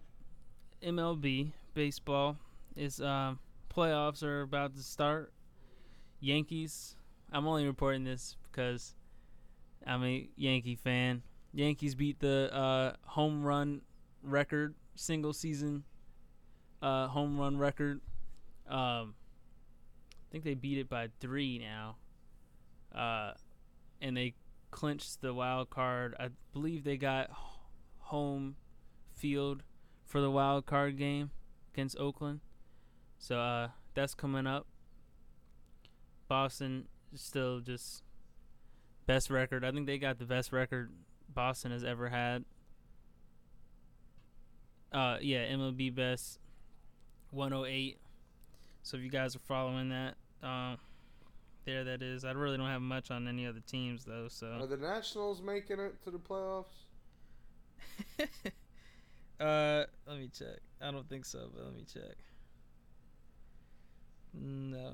MLB baseball is um, playoffs are about to start. Yankees. I'm only reporting this because I'm a Yankee fan. Yankees beat the uh, home run record, single season uh, home run record. Um, I think they beat it by three now. Uh, and they clinched the wild card. I believe they got home field for the wild card game against Oakland. So uh, that's coming up. Boston is still just best record. I think they got the best record Boston has ever had. Uh, yeah, MLB best 108. So if you guys are following that, um, there that is. I really don't have much on any other teams though. So Are the Nationals making it to the playoffs? uh, let me check. I don't think so, but let me check. No,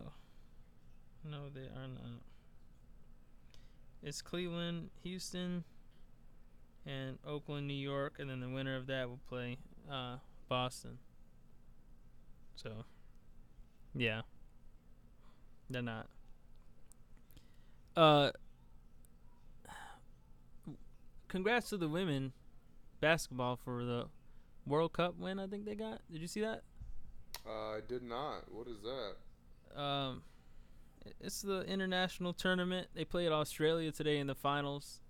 no, they are not. It's Cleveland, Houston, and Oakland, New York, and then the winner of that will play uh, Boston. So, yeah, they're not. Uh, congrats to the women basketball for the World Cup win. I think they got. Did you see that? Uh, I did not. What is that? Um, it's the international tournament. They played Australia today in the finals.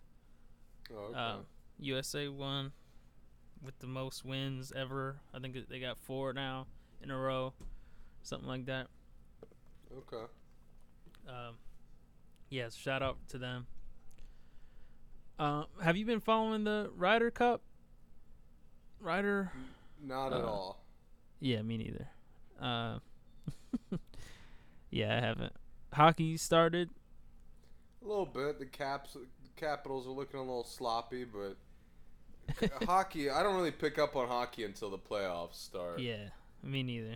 Oh, okay. Um, USA won with the most wins ever. I think they got four now in a row, something like that. okay. Um, yes, shout out to them. Uh, have you been following the Ryder Cup? Ryder, Not at Uh, all. yeah, me neither. Uh, yeah, I haven't. Hockey started. A little bit. The Caps, the Capitals are looking a little sloppy, but hockey. I don't really pick up on hockey until the playoffs start. Yeah, me neither.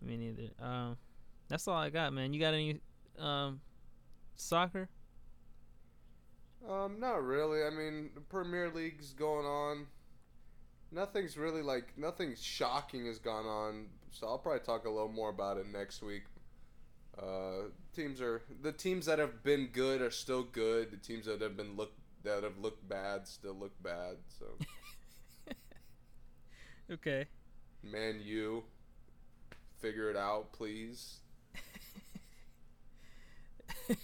Me neither. Um, that's all I got, man. You got any um soccer? Um, not really. I mean, the Premier League's going on. Nothing's really like nothing shocking has gone on. So I'll probably talk a little more about it next week. Uh, teams are the teams that have been good are still good. The teams that have been look that have looked bad still look bad. So Okay. Man you figure it out, please.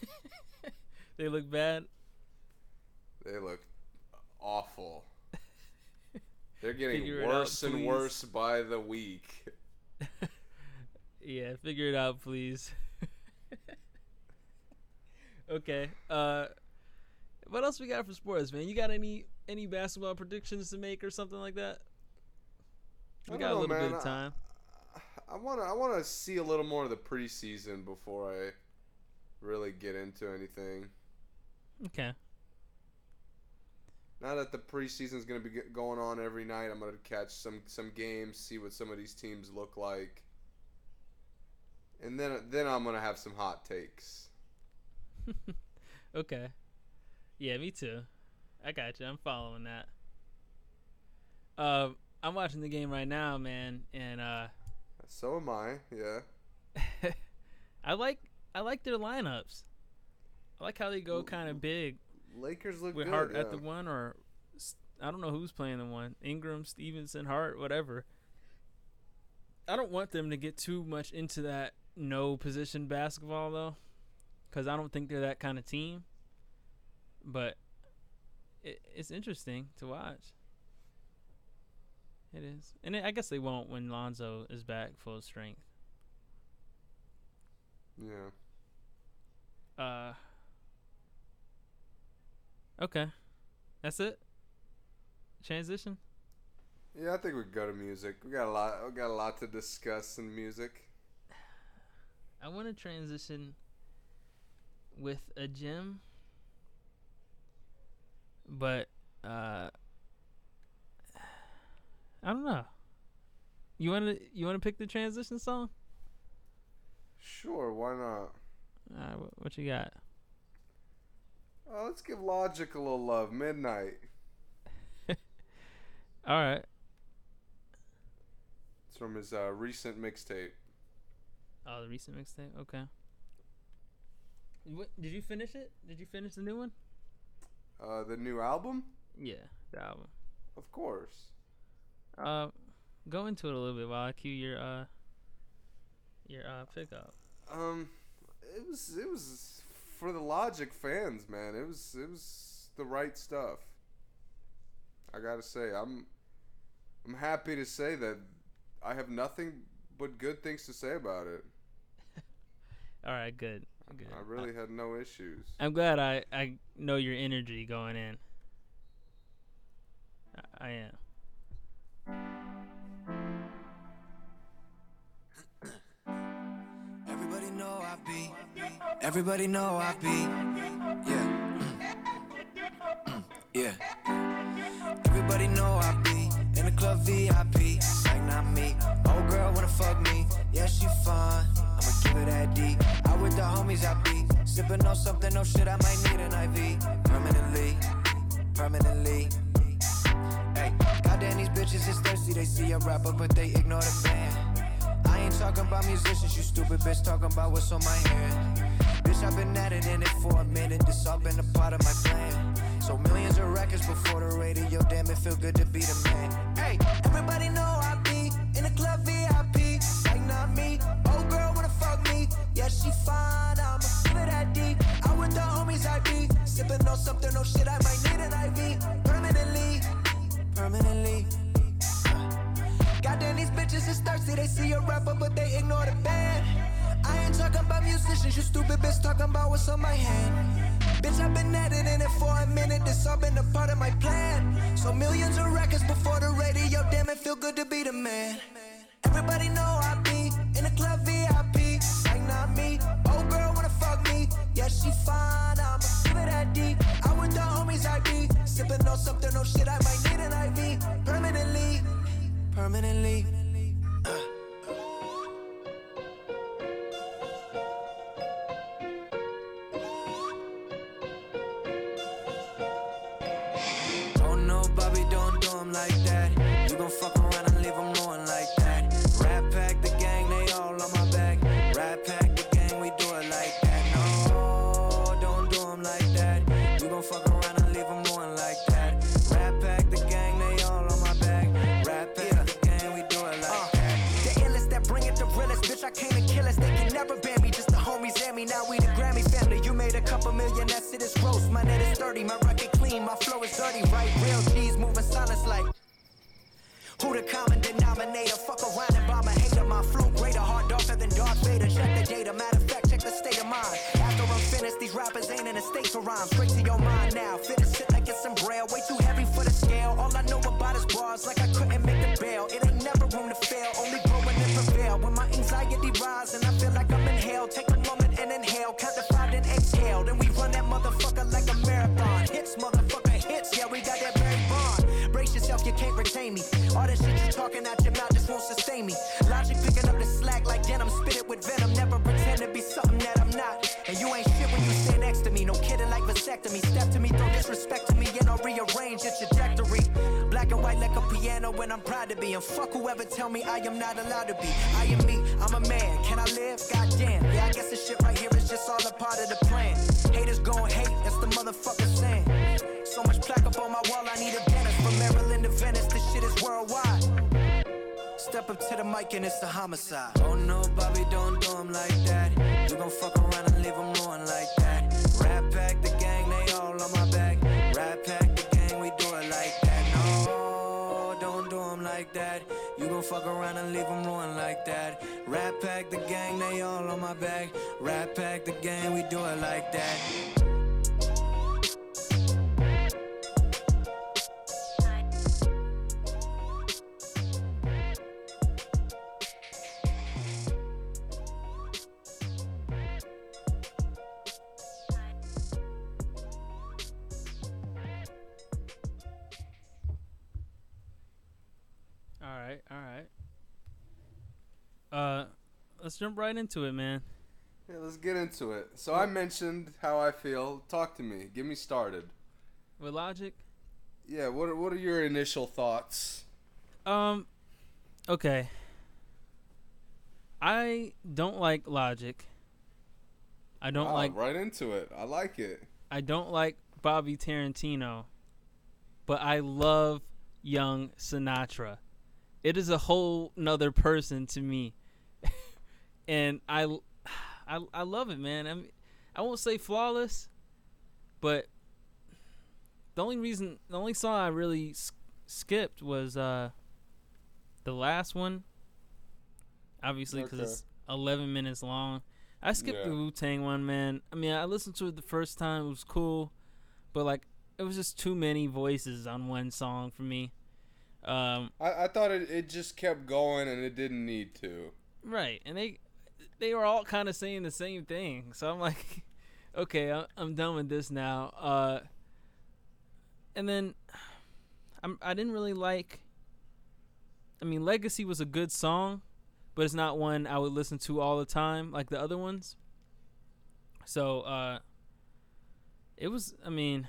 They look bad. They look awful. They're getting Figure it out, worse and please. worse by the week. Yeah, figure it out, please. okay. Uh, what else we got for sports, man? You got any any basketball predictions to make or something like that? We I got a don't know, little bit of time. I want to I want to see a little more of the preseason before I really get into anything. Okay. Now that the preseason is going to be going on every night, I'm going to catch some some games, see what some of these teams look like, and then then I'm going to have some hot takes. Okay. Yeah, me too. I got you. I'm following that. Uh, I'm watching the game right now, man, and uh, So am I. Yeah. I like I like their lineups. I like how they go kind of big Lakers look with good. Hart yeah. at the one, or I don't know who's playing the one. Ingram, Stevenson, Hart, whatever. I don't want them to get too much into that no position basketball though, because I don't think they're that kind of team. But it, it's interesting to watch. It is, and it, I guess they won't when Lonzo is back full strength. Yeah. Uh. Okay, that's it. Transition. Yeah, I think we go to music. We got a lot. We got a lot to discuss in music. I want to transition with a gym, but uh, I don't know. You want to you want to pick the transition song? Sure, why not? All right, what, what you got? Oh, let's give Logic a little love. Midnight. All right. It's from his uh, recent mixtape. Oh, the recent mixtape. Okay. What did you finish it? Did you finish the new one? Uh, the new album? Yeah, the album. Of course. Uh, go into it a little bit while I cue your uh your uh pickup. Um, it was it was for the Logic fans, man. It was it was the right stuff. I gotta say, I'm I'm happy to say that I have nothing but good things to say about it. All right, good. Good. I really had no issues. I'm glad I I know your energy going in. I, I am. Everybody know I be. Everybody know I be. Yeah. Yeah. Everybody know I be in the club VIP. Like not me. Old girl wanna fuck me. Yeah, she fine. I'ma give it that D. Out with the homies I be. Sipping on something, no shit. I might need an IV. Permanently. Permanently. Hey, goddamn, these bitches is thirsty. They see a rapper, but they ignore the band. I ain't talking about musicians, you stupid bitch. Talking about what's on my hand. Bitch, I've been at it in it for a minute. This all been a part of my plan. So millions of records before the radio. Damn, it feel good to be the man. Hey, everybody know I be in the club VIP. Like not me. Old girl wanna fuck me. Yeah, she fine. I'ma give it that D. Out with the homies I be. Sipping on something, no shit. I might need an IV. Permanently. Permanently. Goddamn, these bitches is thirsty. They see a rapper, but they ignore the band. I ain't talking about musicians, you stupid bitch. Talking about what's on my hand. Bitch, I've been at it in it for a minute. This all been a part of my plan. So millions of records before the radio. Damn, it feel good to be the man. Everybody know I be in the club VIP. Like not me. Old girl wanna fuck me. Yeah, she fine. I'ma give it that D. Out with the homies I be. Sipping on something, no shit. I might need an IV. Permanently. Permanently. Don't Real G's moving silence like. Who the common denominator? Fuck around and bomb a hater. My flow greater, hard darker than Darth Vader. Check the data, matter of fact, check the state of mind. After I'm finished, these rappers ain't in a state to rhyme. Straight to your mind now. Fit to sit like it's some braille. Way too talking out your mouth just won't sustain me. Logic picking up the slack like denim, spit it with venom. Never pretend to be something that I'm not. And you ain't shit when you stand next to me. No kidding like vasectomy. Step to me, throw disrespect to me, and I'll rearrange your trajectory. Black and white like a piano I'm proud to be. And fuck whoever tell me I am not allowed to be. I am me, I'm a man. Can I live? Goddamn. Yeah, I guess this shit right here is just all a part of the plan. Haters gon' hate, that's the motherfucker saying. So much plaque up on my wall, I need a dentist. From Maryland to Venice, this shit is worldwide. Step up to the mic and it's a homicide. Oh no, Bobby, don't do him like that. You gon' fuck around and leave him knowing like that. Rat pack the gang, they all on my back. Rat pack the gang, we do it like that. No, don't do him like that. You gon' fuck around and leave him ruined like that. Rat pack the gang, they all on my back. Rat pack the gang, we do it like that. Right, all right. Uh, let's jump right into it, man. Yeah, let's get into it. So I mentioned how I feel. Talk to me. Get me started. With Logic, Yeah, what are, what are your initial thoughts? um, okay. I don't like Logic. I don't Wow, like right into it. I like it. I don't like Bobby Tarantino, but I love young Sinatra. It is a whole nother person to me, and I, I, I love it, man. I mean, I won't say flawless, but the only reason, the only song I really s- skipped was uh, the last one. Obviously, because Okay. it's 11 minutes long. I skipped Yeah. the Wu Tang one, man. I mean, I listened to it the first time; it was cool, but like, it was just too many voices on one song for me. Um, I, I thought it, it just kept going and it didn't need to. right, and they they were all kind of saying the same thing, so I'm like, okay, I'm done with this now. Uh, and then I'm I didn't really like. I mean, Legacy was a good song, but it's not one I would listen to all the time like the other ones. So, uh, it was. I mean,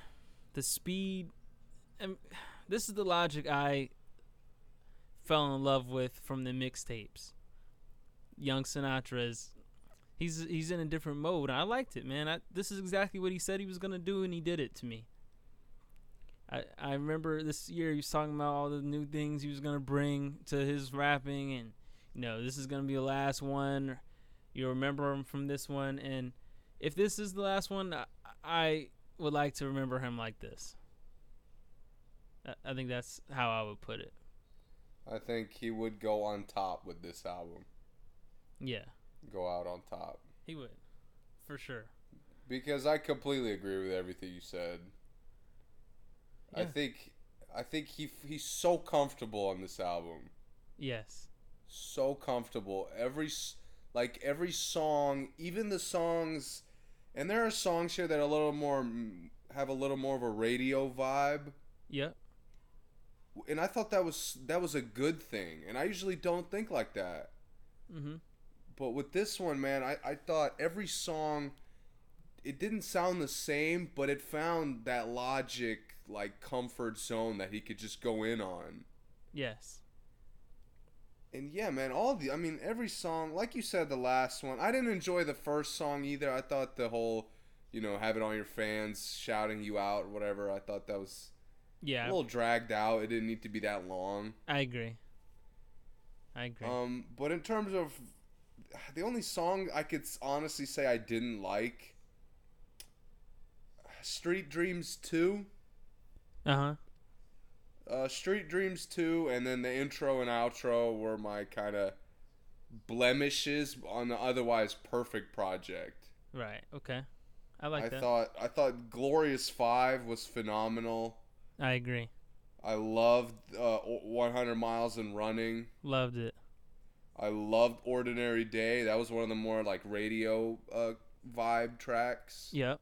the speed. And this is the logic I fell in love with from the mixtapes. Young Sinatra's. He's he's in a different mode. I liked it, man. I, this is exactly what he said he was gonna do, and he did it to me. I I remember this year he was talking about all the new things he was gonna bring to his rapping, and you know this is gonna be the last one. You'll remember him from this one, and if this is the last one, I, would like to remember him like this. I think that's how I would put it. I think he would go on top with this album. Yeah, Go out on top. he would, for sure. Because I completely agree with everything you said. I think I think he he's so comfortable on this album. Yes. So comfortable. Every s- like every song, even the songs and there are songs here that are a little more have a little more of a radio vibe. Yep. And I thought that was that was a good thing. And I usually don't think like that. Mhm. But with this one, man, I, I thought every song it didn't sound the same, but it found that logic like comfort zone that he could just go in on. Yes. And yeah, man, all the I mean every song, like you said the last one, I didn't enjoy the first song either. I thought the whole, you know, having all your fans shouting you out or whatever, I thought that was a little dragged out. It didn't need to be that long. I agree. I agree. Um, but in terms of the only song I could honestly say I didn't like, Street Dreams Two, Uh huh. uh, Street Dreams Two, and then the intro and outro were my kind of blemishes on the otherwise perfect project. Right. Okay. I like I that. thought I thought Glorious Five was phenomenal. I agree. I loved uh, 100 Miles and Running. Loved it. I loved Ordinary Day. That was one of the more like radio uh, vibe tracks. Yep.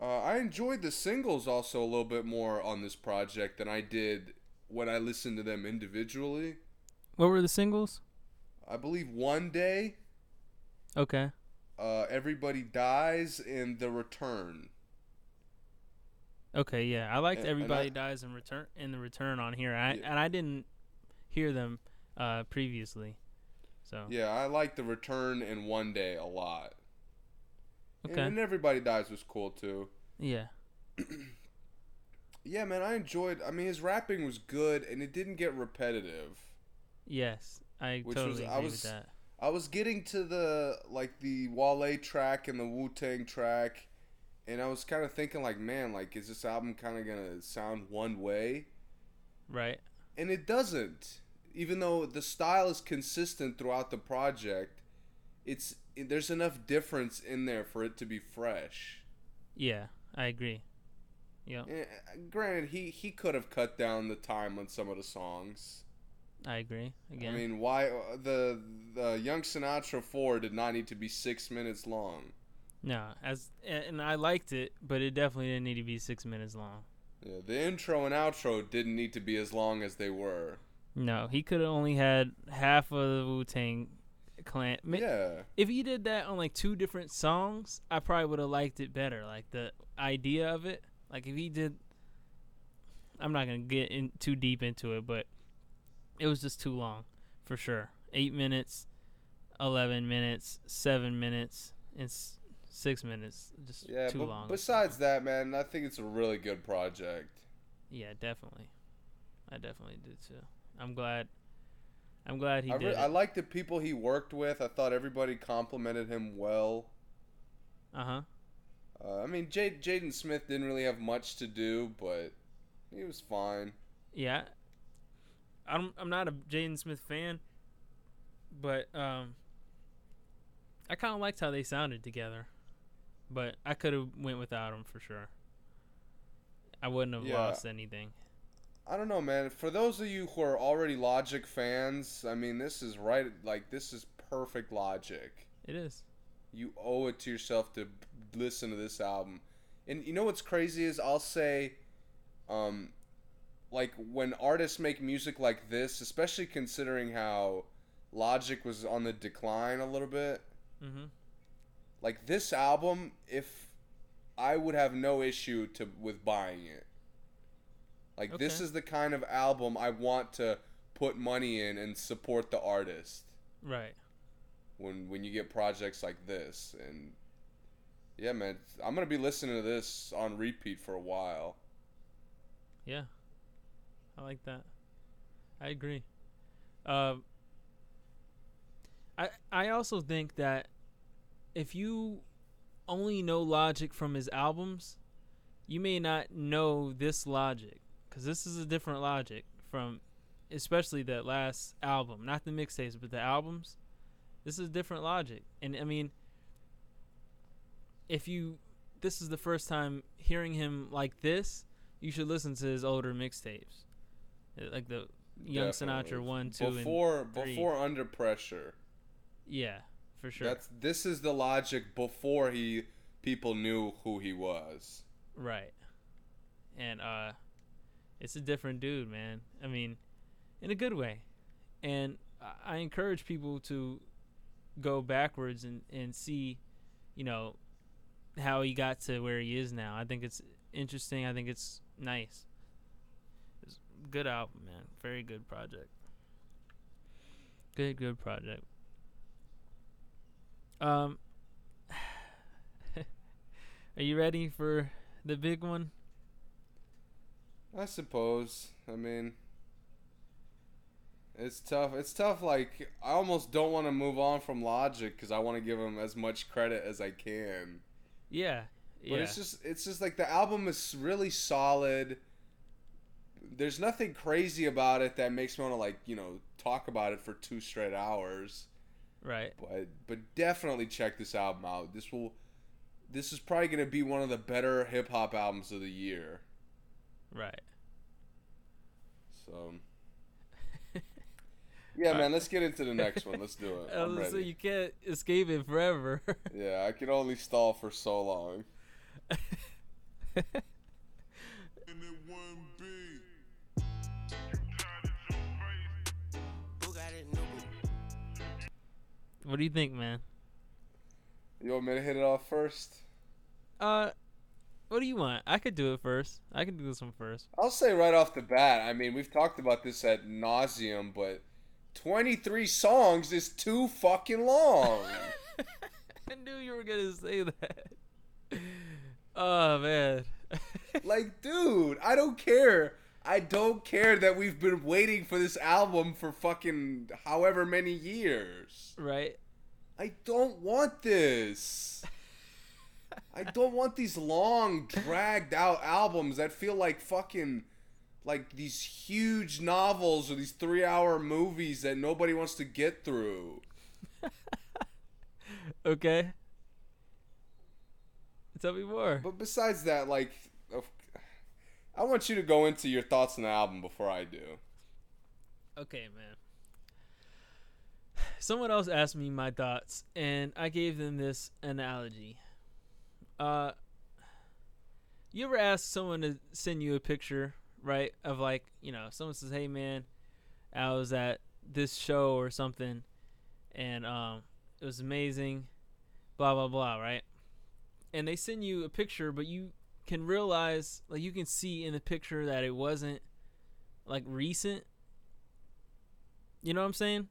Uh, I enjoyed the singles also a little bit more on this project than I did when I listened to them individually. What were the singles? I believe One Day, Okay. uh, Everybody Dies, and The Return. Okay. Yeah. I liked And- and Everybody I- Dies in Return in the Return on here. I Yeah. and I didn't hear them uh, previously. So Yeah, I like The Return and One Day a lot. Okay. And Everybody Dies was cool too. yeah. Yeah, man, I enjoyed. I mean, his rapping was good, and it didn't get repetitive. Yes. I Which was- totally I was- with that. I was getting to the like the Wale track and the Wu Tang track, and I was kind of thinking like, man, like is this album kind of gonna sound one way? Right. And it doesn't. Even though the style is consistent throughout the project, it's there's enough difference in there for it to be fresh. Yeah. I agree. Yeah. Eh, granted, he he could have cut down the time on some of the songs. I agree. Again. I mean, why uh, the the Young Sinatra four did not need to be six minutes long. No. As and I liked it, but it definitely didn't need to be six minutes long. Yeah, the intro and outro didn't need to be as long as they were. No, he could have only had half of the Wu Tang Clan. Yeah. If he did that on like two different songs, I probably would have liked it better. Like the idea of it. Like if he did, I'm not gonna get in too deep into it, but it was just too long, for sure. Eight minutes, eleven minutes, seven minutes, and s- six minutes. Just Yeah, too long. besides that, man, I think it's a really good project. yeah, definitely. I definitely did too. I'm glad. I'm glad he I, did. re-. I like the people he worked with. I thought everybody complimented him well. Uh huh. Uh, I mean, Jade, Jaden Smith didn't really have much to do, but he was fine. Yeah. I'm I'm not a Jaden Smith fan, but um I kind of liked how they sounded together. But I could have went without him for sure. I wouldn't have Yeah. lost anything. I don't know, man. For those of you who are already Logic fans, I mean, this is right. Like, this is perfect Logic. It is. You owe it to yourself to listen to this album. And you know what's crazy is I'll say, um, like when artists make music like this, especially considering how Logic was on the decline a little bit. Mhm. Like this album, if I would have no issue to with buying it. Like this is the kind of album I want to put money in and support the artist Right. when when you get projects like this and yeah man i'm gonna be listening to this on repeat for a while Yeah. I like that. I agree. Um I I also think that if you only know Logic from his albums, you may not know this Logic cuz this is a different Logic from especially that last album, not the mixtapes, but the albums. This is different Logic. And I mean if you this is the first time hearing him like this, you should listen to his older mixtapes, Uh, like the Young Definitely. Sinatra one, two, before and three. before under pressure yeah, for sure. that's this is the logic before he people knew who he was right, and uh, it's a different dude, man. I mean, in a good way, and I- encourage people to go backwards and and see, you know, how he got to where he is now. I think it's interesting. I think it's nice. It's good album, man. Very good project. Good, good project. Um, are you ready for the big one? i suppose i mean it's tough it's tough like i almost don't want to move on from logic because i want to give him as much credit as i can Yeah, yeah. But it's just it's just like the album is really solid. There's nothing crazy about it that makes me want to like, you know, talk about it for two straight hours. Right. But but definitely check this album out. This will this is probably going to be one of the better hip hop albums of the year. Right. So Yeah, man, let's get into the next one. Let's do it. I'm Uh, so you can't escape it forever. Yeah, I can only stall for so long. What do you think, man? You want me to hit it off first? Uh, what do you want? I could do it first. I can do this one first. I'll say right off the bat. I mean, we've talked about this at nauseum, but 23 songs is too fucking long. I knew you were gonna say that. Oh man. like, dude, I don't care. I don't care that we've been waiting for this album for fucking however many years. right. I don't want this. I don't want these long, dragged out albums that feel like fucking like these huge novels or these three hour movies that nobody wants to get through. Okay. Tell me more. But besides that, like, I want you to go into your thoughts on the album before I do. Okay, man. Someone else asked me my thoughts, and I gave them this analogy. Uh, you ever ask someone to send you a picture, right? Of like, you know, someone says, "Hey, man, I was at this show or something," and um, it was amazing. Blah blah blah, right? And they send you a picture, but you can realize, like, you can see in the picture that it wasn't like recent. You know what I'm saying?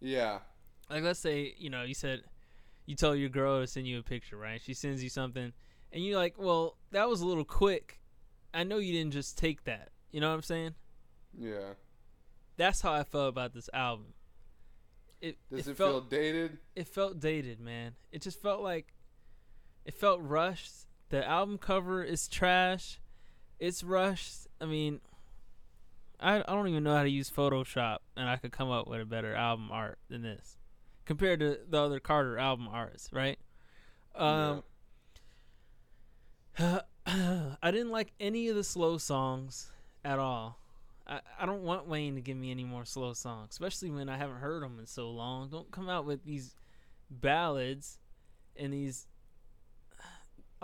Yeah. like let's say you know you said you tell your girl to send you a picture right she sends you something and you're like well that was a little quick i know you didn't just take that you know what i'm saying Yeah. that's how i felt about this album it, Does it, felt feel dated? it felt dated man it just felt like it felt rushed the album cover is trash. It's rushed. I mean I, I don't even know how to use photoshop and i could come up with a better album art than this compared to the other carter album arts right? Um i didn't like any of the slow songs at all. I, I don't want Wayne to give me any more slow songs, especially when I haven't heard them in so long. Don't come out with these ballads and these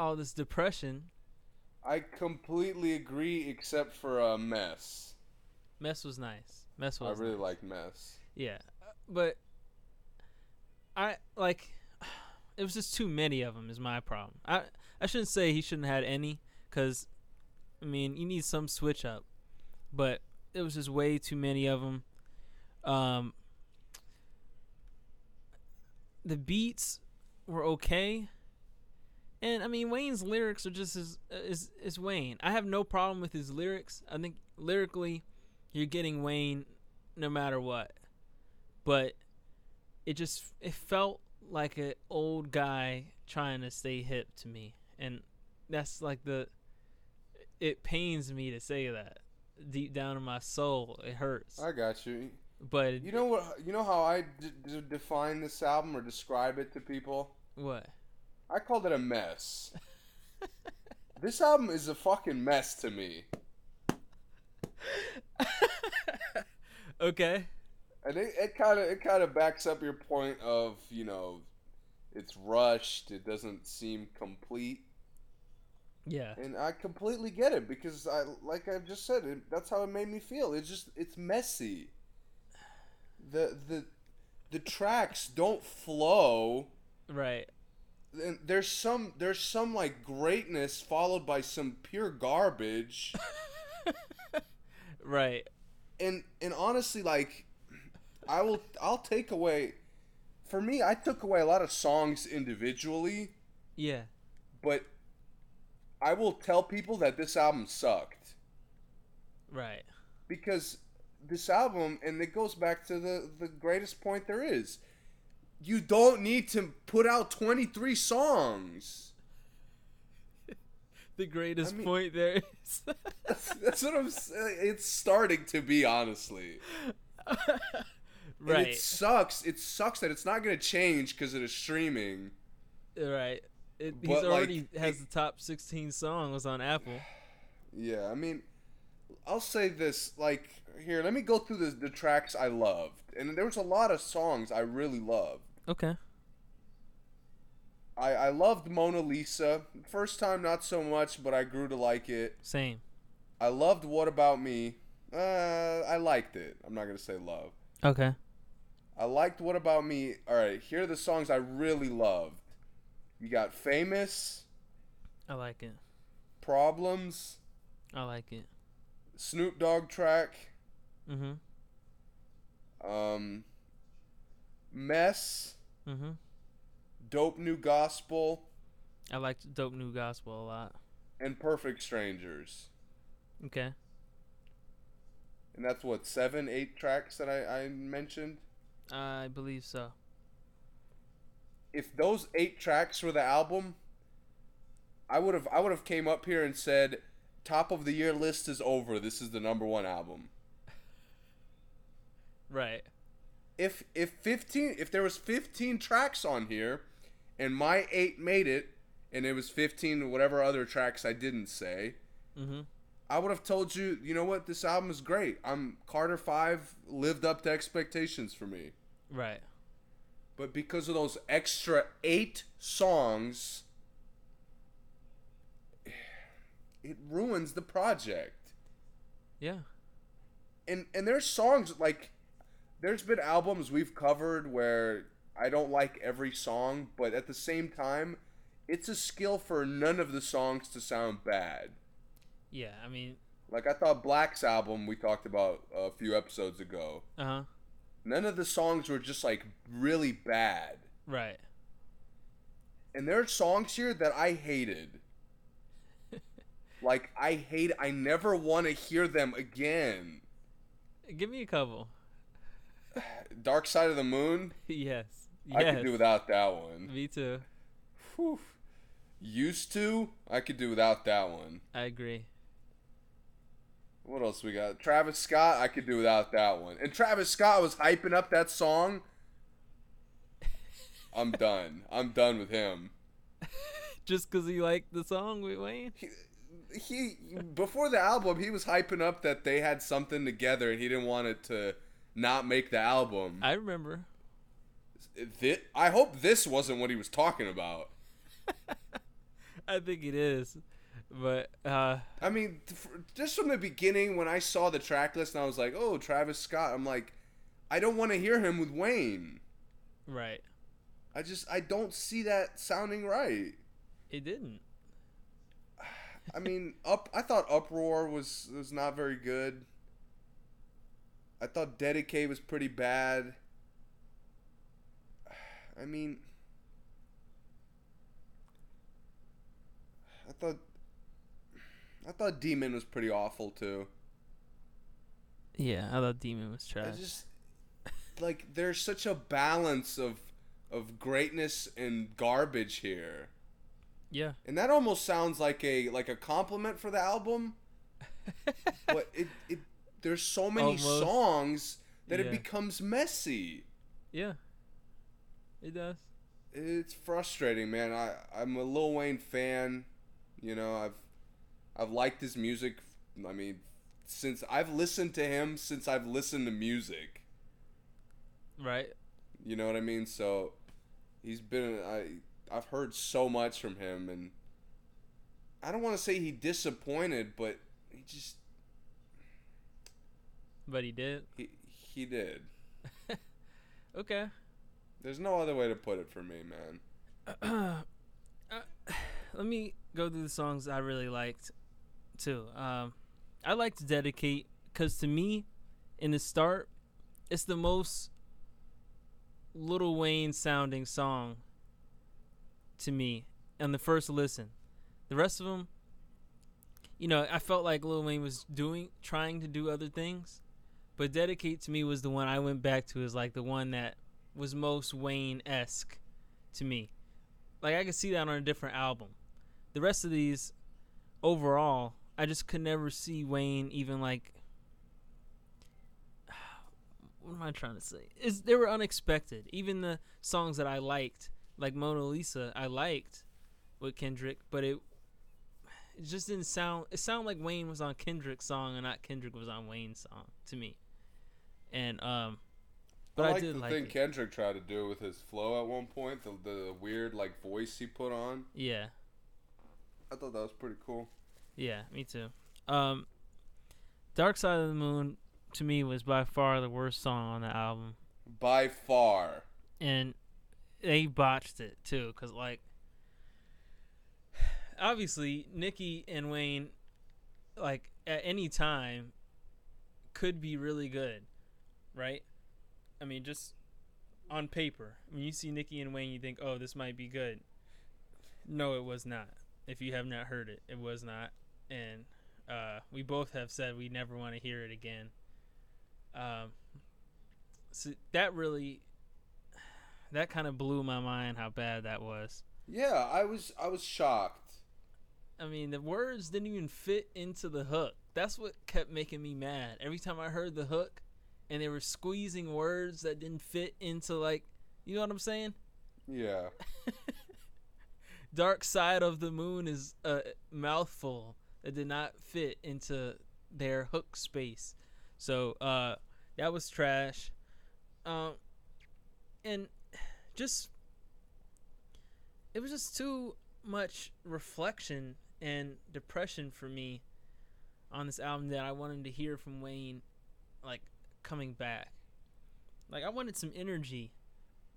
all this depression. I completely agree, except for a mess. Mess was nice. Mess was. I really nice. like mess. yeah, but I like it was just too many of them. Is my problem. I I shouldn't say he shouldn't have had any, cause I mean you need some switch up, but it was just way too many of them. Um, the beats were okay, and I mean Wayne's lyrics are just as uh, is is Wayne. I have no problem with his lyrics. I think lyrically, you're getting Wayne no matter what, but it just it felt like an old guy trying to stay hip to me, and that's like the. It pains me to say that deep down in my soul. It hurts, I got you. but You know what? You know how I d- d- define this album or describe it to people? what? I called it a mess. this album is a fucking mess to me. Okay. And it, it kind of it kind of backs up your point of you know, it's rushed. It doesn't seem complete, Yeah. and I completely get it because I like I just said it, that's how it made me feel. It's just it's messy. The the the tracks don't flow. Right. There's some there's some like greatness followed by some pure garbage. Right. and and honestly like i will i'll take away for me i took away a lot of songs individually Yeah. but i will tell people that this album sucked Right. because this album and it goes back to the the greatest point there is you don't need to put out 23 songs The greatest I mean- point there is. that's, that's what i'm saying uh, it's starting to be honestly And right. it sucks it sucks that it's not going to change because it is streaming Right. It, he's But, like, already has it- the top 16 songs on Apple. Yeah, I mean, I'll say this. Like, here, let me go through the, the tracks I loved. And there was a lot of songs I really loved. Okay. I, I loved Mona Lisa. First time, not so much, but I grew to like it. Same. I loved What About Me. Uh, I liked it. I'm not going to say love. Okay. I liked What About Me. All right, here are the songs I really loved. You got Famous, I like it. Problems, I like it. Snoop Dogg track, Mm-hmm. um, Mess, Mm-hmm. Dope New Gospel, I liked Dope New Gospel a lot. and Perfect Strangers. Okay. And that's what, seven, eight tracks that I, I mentioned? I believe so. If those eight tracks were the album, I would have I would have came up here and said, top of the year list is over. This is the number one album. Right. If if fifteen if there was fifteen tracks on here, and my eight made it, and it was fifteen whatever other tracks I didn't say, Mm-hmm. I would have told you, you know what, this album is great. I'm Carter Five lived up to expectations for me. Right. But because of those extra eight songs, it ruins the project. Yeah. And and there's songs like there's been albums we've covered where I don't like every song, but at the same time, it's a skill for none of the songs to sound bad. Yeah, I mean, Like I thought Black's album we talked about a few episodes ago. uh huh. None of the songs were just like really bad. Right. And there are songs here that I hated. like I hate I never want to hear them again. Give me a couple. Dark Side of the Moon, yes. I Yes. could do without that one. Me too. Whew. Used to, I could do without that one. I agree. What else we got? Travis Scott, I could do without that one. And Travis Scott was hyping up that song. I'm done. I'm done with him. Just because he liked the song with Wayne? He, he before the album, he was hyping up that they had something together, and he didn't want it to not make the album. I remember. Thi- I hope this wasn't what he was talking about. I think it is. But, uh, I mean, just from the beginning, when I saw the track list, and I was like, "Oh, Travis Scott," I'm like, I don't want to hear him with Wayne. right. I just I don't see that sounding right. It didn't. I mean, up. I thought Uproar was was not very good. I thought Dedicate was pretty bad. I mean, I thought I thought Demon was pretty awful too. Yeah, I thought Demon was trash. I just like there's such a balance of of greatness and garbage here. yeah. And that almost sounds like a like a compliment for the album. but it, it there's so many Almost. songs that Yeah. it becomes messy. Yeah. It does. It's frustrating, man. I I'm a Lil Wayne fan. You know, I've I've liked his music. I mean, since I've listened to him since I've listened to music. Right. You know what I mean? So he's been I I've heard so much from him and I don't want to say he disappointed, but he just But he did. he he did. Okay. There's no other way to put it for me, man. Let me go through the songs I really liked, too. Um, I liked Dedicate because to me, in the start, it's the most Little Wayne sounding song to me on the first listen. The rest of them, you know, I felt like Lil Wayne was doing, trying to do other things, but Dedicate to me was the one I went back to as like the one that was most Wayne esque to me. Like I could see that on a different album. The rest of these, overall, I just could never see Wayne even like. What am I trying to say? Is they were unexpected. Even the songs that I liked, like Mona Lisa, I liked with Kendrick, but it it just didn't sound. It sounded like Wayne was on Kendrick's song and not Kendrick was on Wayne's song to me. And um, but I, like I like did the like thing it. Kendrick tried to do with his flow at one point, the the weird like voice he put on. Yeah. I thought that was pretty cool. Yeah, me too. Um, Dark Side of the Moon to me was by far the worst song on the album, By far. and they botched it too. Cause like, obviously Nicki and Wayne, like at any time, could be really good, right? I mean, just on paper, when you see Nicki and Wayne, you think, oh, this might be good. No, it was not. If you have not heard it, it was not. And uh, we both have said we never want to hear it again. Um, so that really, that kind of blew my mind how bad that was. Yeah, I was I was shocked. I mean, the words didn't even fit into the hook. That's what kept making me mad. Every time I heard the hook and they were squeezing words that didn't fit into, like, you know what I'm saying? Yeah. Dark Side of the Moon is a mouthful that did not fit into their hook space. So, uh, that was trash. Um, and just, it was just too much reflection and depression for me on this album that I wanted to hear from Wayne, like, coming back. Like, I wanted some energy.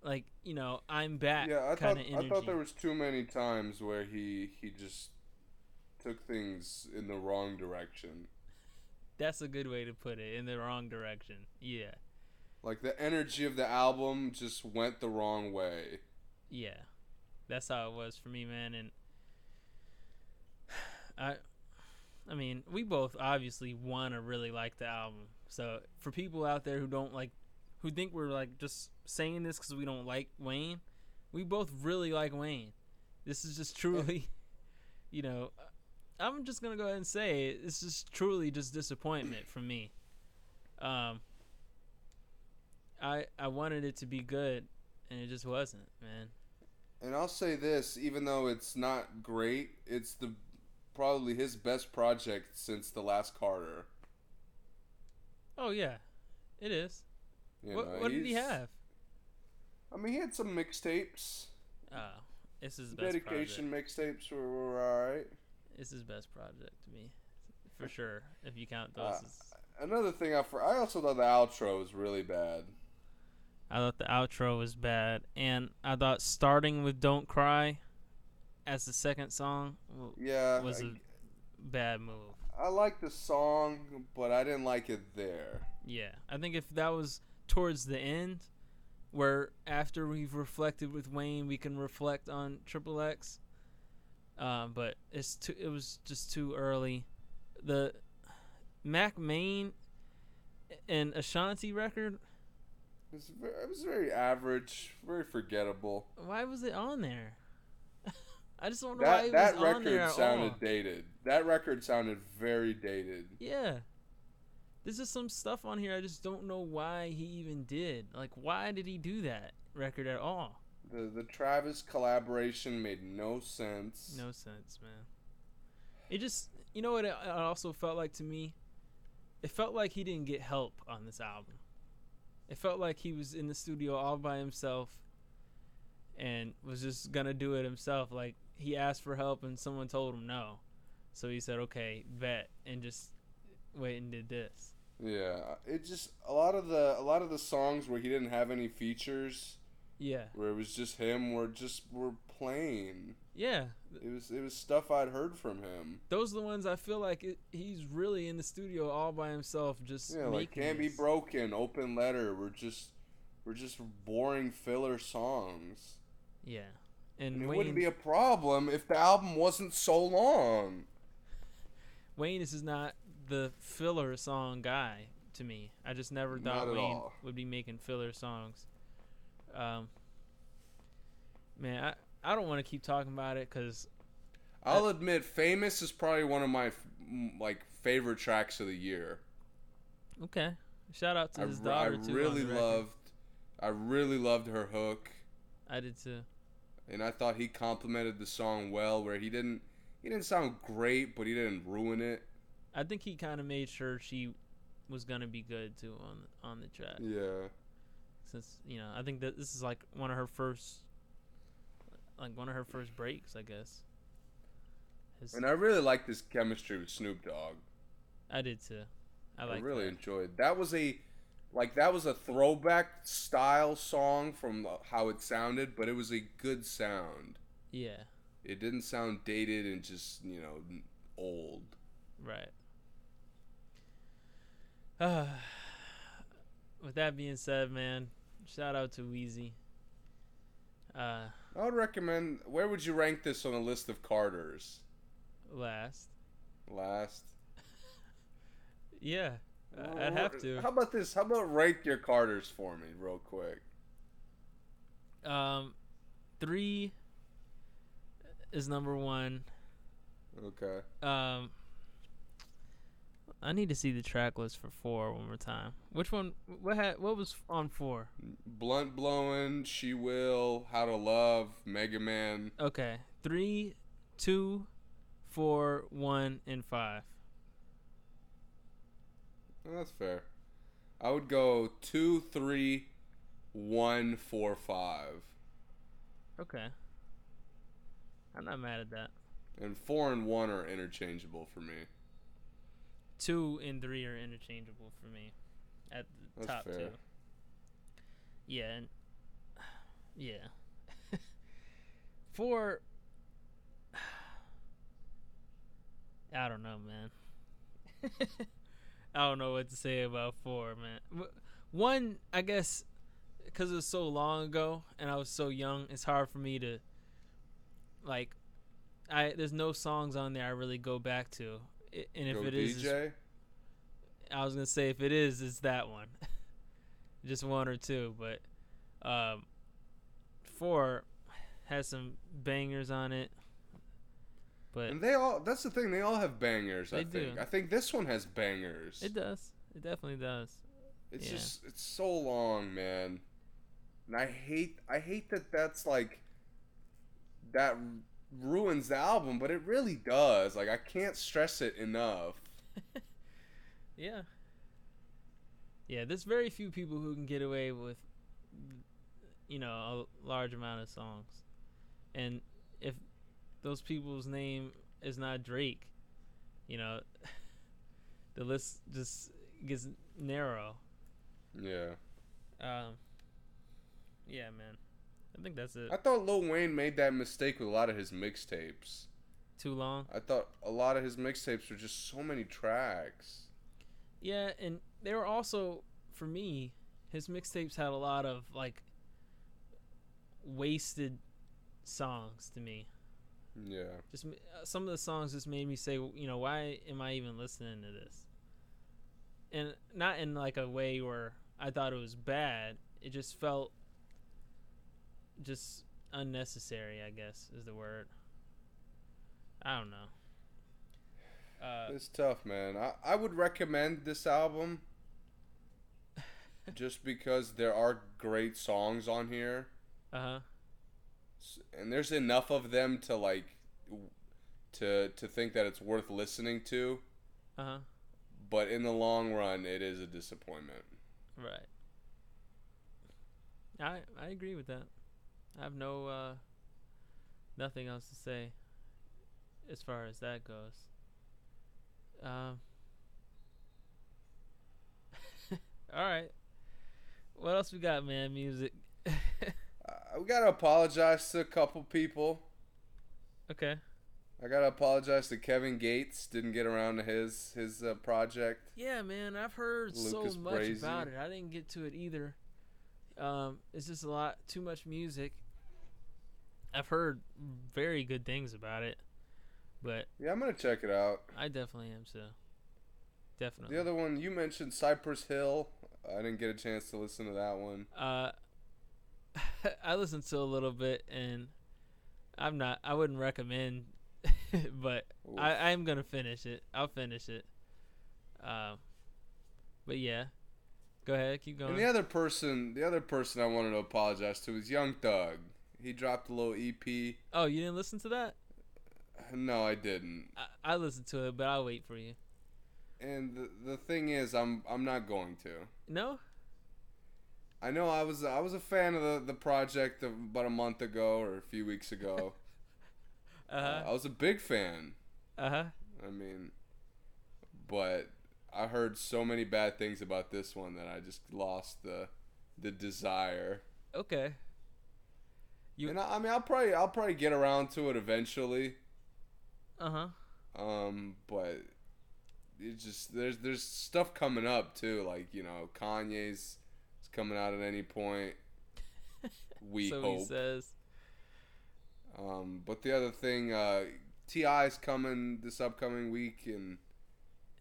like you know I'm back Yeah, I kind thought of energy. I thought there was too many times where he he just took things in the wrong direction. That's a good way to put it. In the wrong direction. Yeah, Like the energy of the album just went the wrong way. yeah. That's how it was for me, man. And I, I mean, we both obviously want to really like the album. So for people out there who don't like, who think we're like just saying this because we don't like Wayne, we both really like Wayne. This is just truly, you know, I'm just gonna go ahead and say it. It's just truly just disappointment for me. Um, I I wanted it to be good, and it just wasn't, man. And I'll say this, even though it's not great, it's the probably his best project since the last Carter. Oh yeah, it is. You what know, what did he have? I mean, he had some mixtapes. Oh, it's his best Dedication mixtapes were, were alright. It's his best project to me, for sure. If you count those, Uh, as, Another thing, I, for, I also thought the outro was really bad. I thought the outro was bad, and I thought starting with "Don't Cry" as the second song Yeah, was I, a bad move. I like the song, but I didn't like it there. Yeah, I think if that was towards the end, where after we've reflected with Wayne, we can reflect on Triple X. Um, but it's too. It was just too early. The Mack Maine and Ashanti record. It was, very, it was very average, very forgettable. Why was it on there? I just don't know why That that was on there record sounded dated. That record sounded very dated. Yeah. There's just some stuff on here I just don't know why he even did. Like, why did he do that record at all? The the Travis collaboration made no sense. No sense, man. It just, you know what it it also felt like to me? It felt like he didn't get help on this album. It felt like he was in the studio all by himself and was just gonna do it himself. Like, he asked for help and someone told him no. So he said, okay, bet, and just went and did this. Yeah, it just a lot of the a lot of the songs where he didn't have any features, Yeah. where it was just him, were just were plain. Yeah. It was it was stuff I'd heard from him. Those are the ones I feel like it, he's really in the studio all by himself, just Yeah, like can't be broken, open letter. We're just we're just boring filler songs. Yeah, And and it Wayne, wouldn't be a problem if the album wasn't so long. Wayne this is not the filler song guy to me. I just never thought Wayne all. would be making filler songs. Um, man, I I don't want to keep talking about it because I'll admit, "Famous" is probably one of my like favorite tracks of the year. okay, shout out to I, his I daughter too. on really loved, I really loved her hook, I did too. And I thought he complimented the song well. Where he didn't, he didn't sound great, but he didn't ruin it. I think he kind of made sure she was gonna be good too on on the track. Yeah, since you know I think that this is like one of her first, like one of her first breaks, I guess. His, and I really liked this chemistry with Snoop Dogg. I did too. I I, like really that. enjoyed. That was a, like that was a throwback style song from how it sounded, but it was a good sound. Yeah, It didn't sound dated and just you know old. right. Uh, with that being said, man, shout out to Weezy. Uh, I would recommend. Where would you rank this on a list of Carters? last, Last. yeah, I'd have to. How about this? How about rank your Carters for me, real quick? Um, three is number one. Okay. Um, I need to see the track list for four one more time. Which one? What had? What was on four? Blunt blowing, she will, how to love, Mega Man. Okay, three, two, four, one, and five. That's fair. I would go two, three, one, four, five, Okay. I'm not mad at that. and four and one are interchangeable for me. Two and three are interchangeable for me. At the That's top fair. two. Yeah, and Yeah. Four. I don't know, man. I don't know what to say about four, man. One, I guess, because it was so long ago and I was so young, it's hard for me to, like, I there's no songs on there I really go back to, and if Go it is, DJ. I was gonna say if it is, it's that one. Just one or two, but um, four has some bangers on it. But And they all that's the thing, they all have bangers, I think. do. I think this one has bangers. it does. It definitely does. It's yeah. just it's so long, man. And I hate I hate that that's like that ruins the album, but it really does. Like I can't stress it enough. Yeah. Yeah, there's very few people who can get away with, you know, a large amount of songs, and if those people's name is not Drake, you know, the list just gets narrow. Yeah. Um. Yeah, man. I think that's it. I thought Lil Wayne made that mistake with a lot of his mixtapes. Too long. I thought a lot of his mixtapes were just so many tracks. Yeah, and they were also for me, his mixtapes had a lot of like wasted songs to me. Yeah. Just uh, some of the songs just made me say, you know, why am I even listening to this? And not in like a way where I thought it was bad. It just felt just unnecessary, I guess is the word. I don't know. Uh, It's tough, man. I, I would recommend this album just because there are great songs on here. uh huh. And there's enough of them to like to to think that it's worth listening to Uh huh. but in the long run it is a disappointment Right. I I agree with that. I have no uh nothing else to say as far as that goes. Um All right. What else we got, man? Music. we gotta apologize to a couple people okay. i gotta apologize to kevin gates didn't get around to his his uh, project Yeah, man, I've heard Lucas so much Brasi. about it. I didn't get to it either. Um, it's just a lot too much music. I've heard very good things about it, but yeah i'm gonna check it out I definitely am so. Definitely. the other one you mentioned cypress hill i didn't get a chance to listen to that one uh, I listened to a little bit, and I'm not. I wouldn't recommend, but Oof. I I'm gonna finish it. I'll finish it. Um, but yeah, go ahead, keep going. and the other person the other person i wanted to apologize to is young thug he dropped a little ep oh, you didn't listen to that? no i didn't I, I listened to it, but I'll wait for you. and the, the thing is i'm i'm not going to No. I know I was I was a fan of the, the project of about a month ago or a few weeks ago. Uh Uh. I was a big fan. Uh huh. I mean, but I heard so many bad things about this one that I just lost the the desire. Okay. You- and I, I mean, I'll probably I'll probably get around to it eventually. Uh huh. Um, but it's just there's there's stuff coming up too, like you know Kanye's coming out at any point. We so hope. he says. Um, but the other thing, uh, T.I.'s coming this upcoming week, and,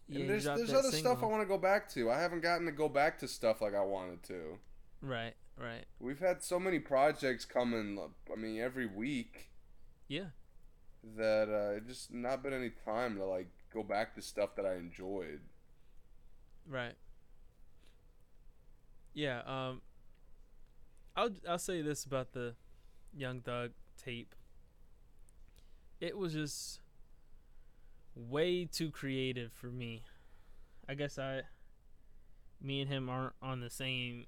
Yeah, and there's there's other stuff I want to go back to. I haven't gotten to go back to stuff like I wanted to. Right. Right. We've had so many projects coming. I mean, every week Yeah. that uh, it just not been any time to like go back to stuff that I enjoyed. Right. Yeah, um I'll I'll say this about the Young Thug tape. It was just way too creative for me. I guess I me and him aren't on the same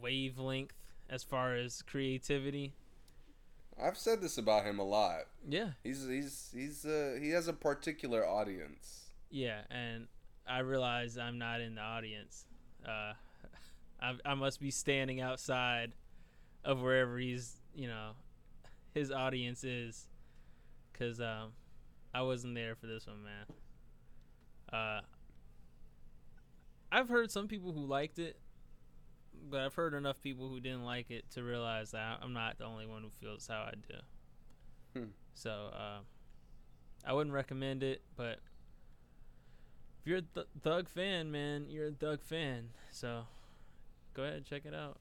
wavelength as far as creativity. I've said this about him a lot. Yeah. He's he's he's uh, he has a particular audience. Yeah, and I realize I'm not in the audience. Uh, I, I must be standing outside of wherever he's you know his audience is, cause um, I wasn't there for this one, man. Uh, I've heard some people who liked it, but I've heard enough people who didn't like it to realize that I'm not the only one who feels how I do. Hmm. So uh, I wouldn't recommend it, but if you're a Th- Thug fan, man, you're a Thug fan. So go ahead and check it out.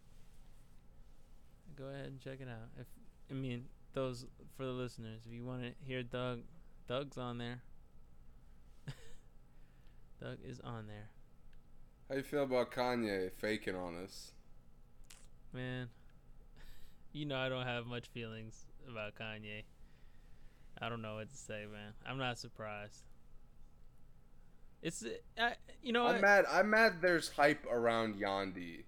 Go ahead and check it out. If I mean those for the listeners, if you want to hear Doug, Doug's on there. Doug is on there, How you feel about Kanye faking on us? man. You know I don't have much feelings about Kanye. I don't know what to say, man. I'm not surprised. It's I, you know I'm what? mad. I'm mad. There's hype around Yandhi.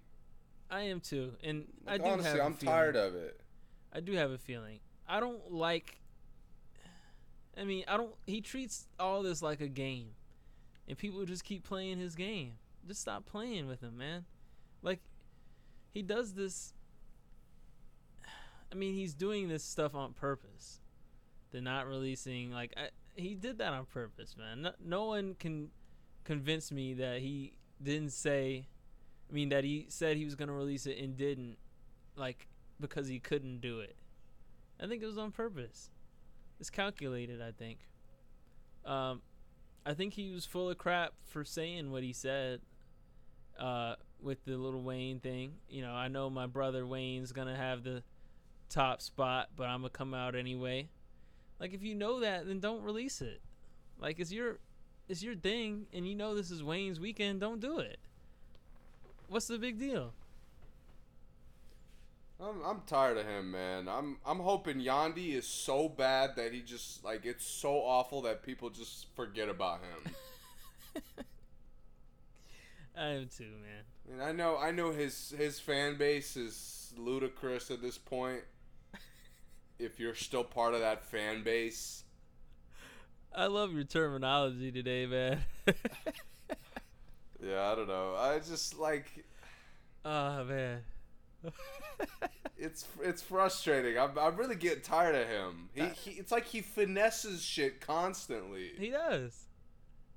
I am too, and I do honestly, have I'm feeling. tired of it. I do have a feeling. I don't like. I mean, I don't. He treats all this like a game, and people just keep playing his game. Just stop playing with him, man. Like, he does this. I mean, he's doing this stuff on purpose. They're not releasing like I, he did that on purpose, man. No, no one can convince me that he didn't say. I mean, that he said he was gonna release it and didn't, like because he couldn't do it. I think it was on purpose. It's calculated, I think. Um, I think he was full of crap for saying what he said uh, with the little Wayne thing. You know, I know my brother Wayne's going to have the top spot, but I'm going to come out anyway. Like if you know that, then don't release it. Like it's your it's your thing and you know this is Wayne's weekend, don't do it. What's the big deal? I'm I'm tired of him, man. I'm I'm hoping Yandhi is so bad that he just like it's so awful that people just forget about him. I am too, man. and I know I know his his fan base is ludicrous at this point. if you're still part of that fan base, I love your terminology today, man. yeah, I don't know. I just like oh man. it's it's frustrating. I'm I'm really getting tired of him. He, he it's like he finesses shit constantly. he does.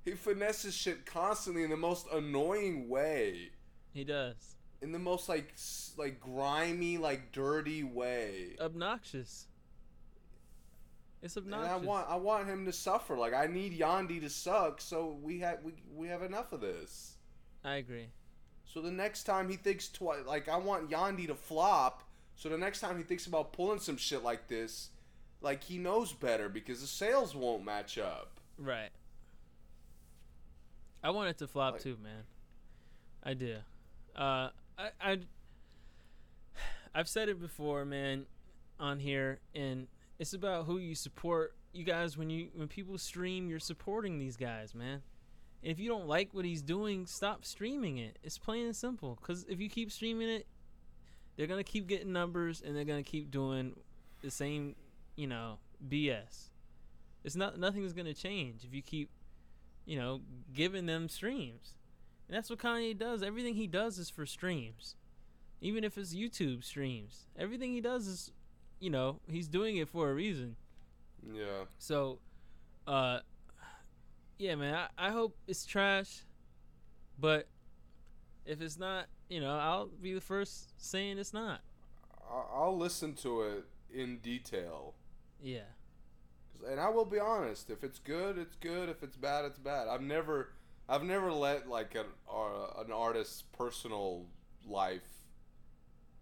He finesses shit constantly in the most annoying way. He does. In the most like like grimy, like dirty way. Obnoxious. It's obnoxious. And. I want I want him to suffer. Like I need Yandhi to suck so we have we we have enough of this. I agree. So the next time he thinks twice, like I want Yandhi to flop. So the next time he thinks about pulling some shit like this, like he knows better because the sales won't match up. Right. I want it to flop Like- too, man. I do. Uh, I, I, I've said it before, man, on here, and it's about who you support. You guys, when you when people stream, you're supporting these guys, man. If you don't like what he's doing, stop streaming it. It's plain and simple. Because if you keep streaming it, they're gonna keep getting numbers, and they're gonna keep doing the same, you know, BS. It's not nothing's gonna change if you keep, you know, giving them streams. And that's what Kanye does. Everything he does is for streams. Even if it's YouTube streams. Everything he does is you know, he's doing it for a reason. Yeah. So uh yeah, man, I, I hope it's trash. But if it's not, you know, I'll be the first saying it's not. I'll listen to it in detail. Yeah. And I will be honest. If it's good, it's good. If it's bad, it's bad. I've never, I've never let like an uh, an artist's personal life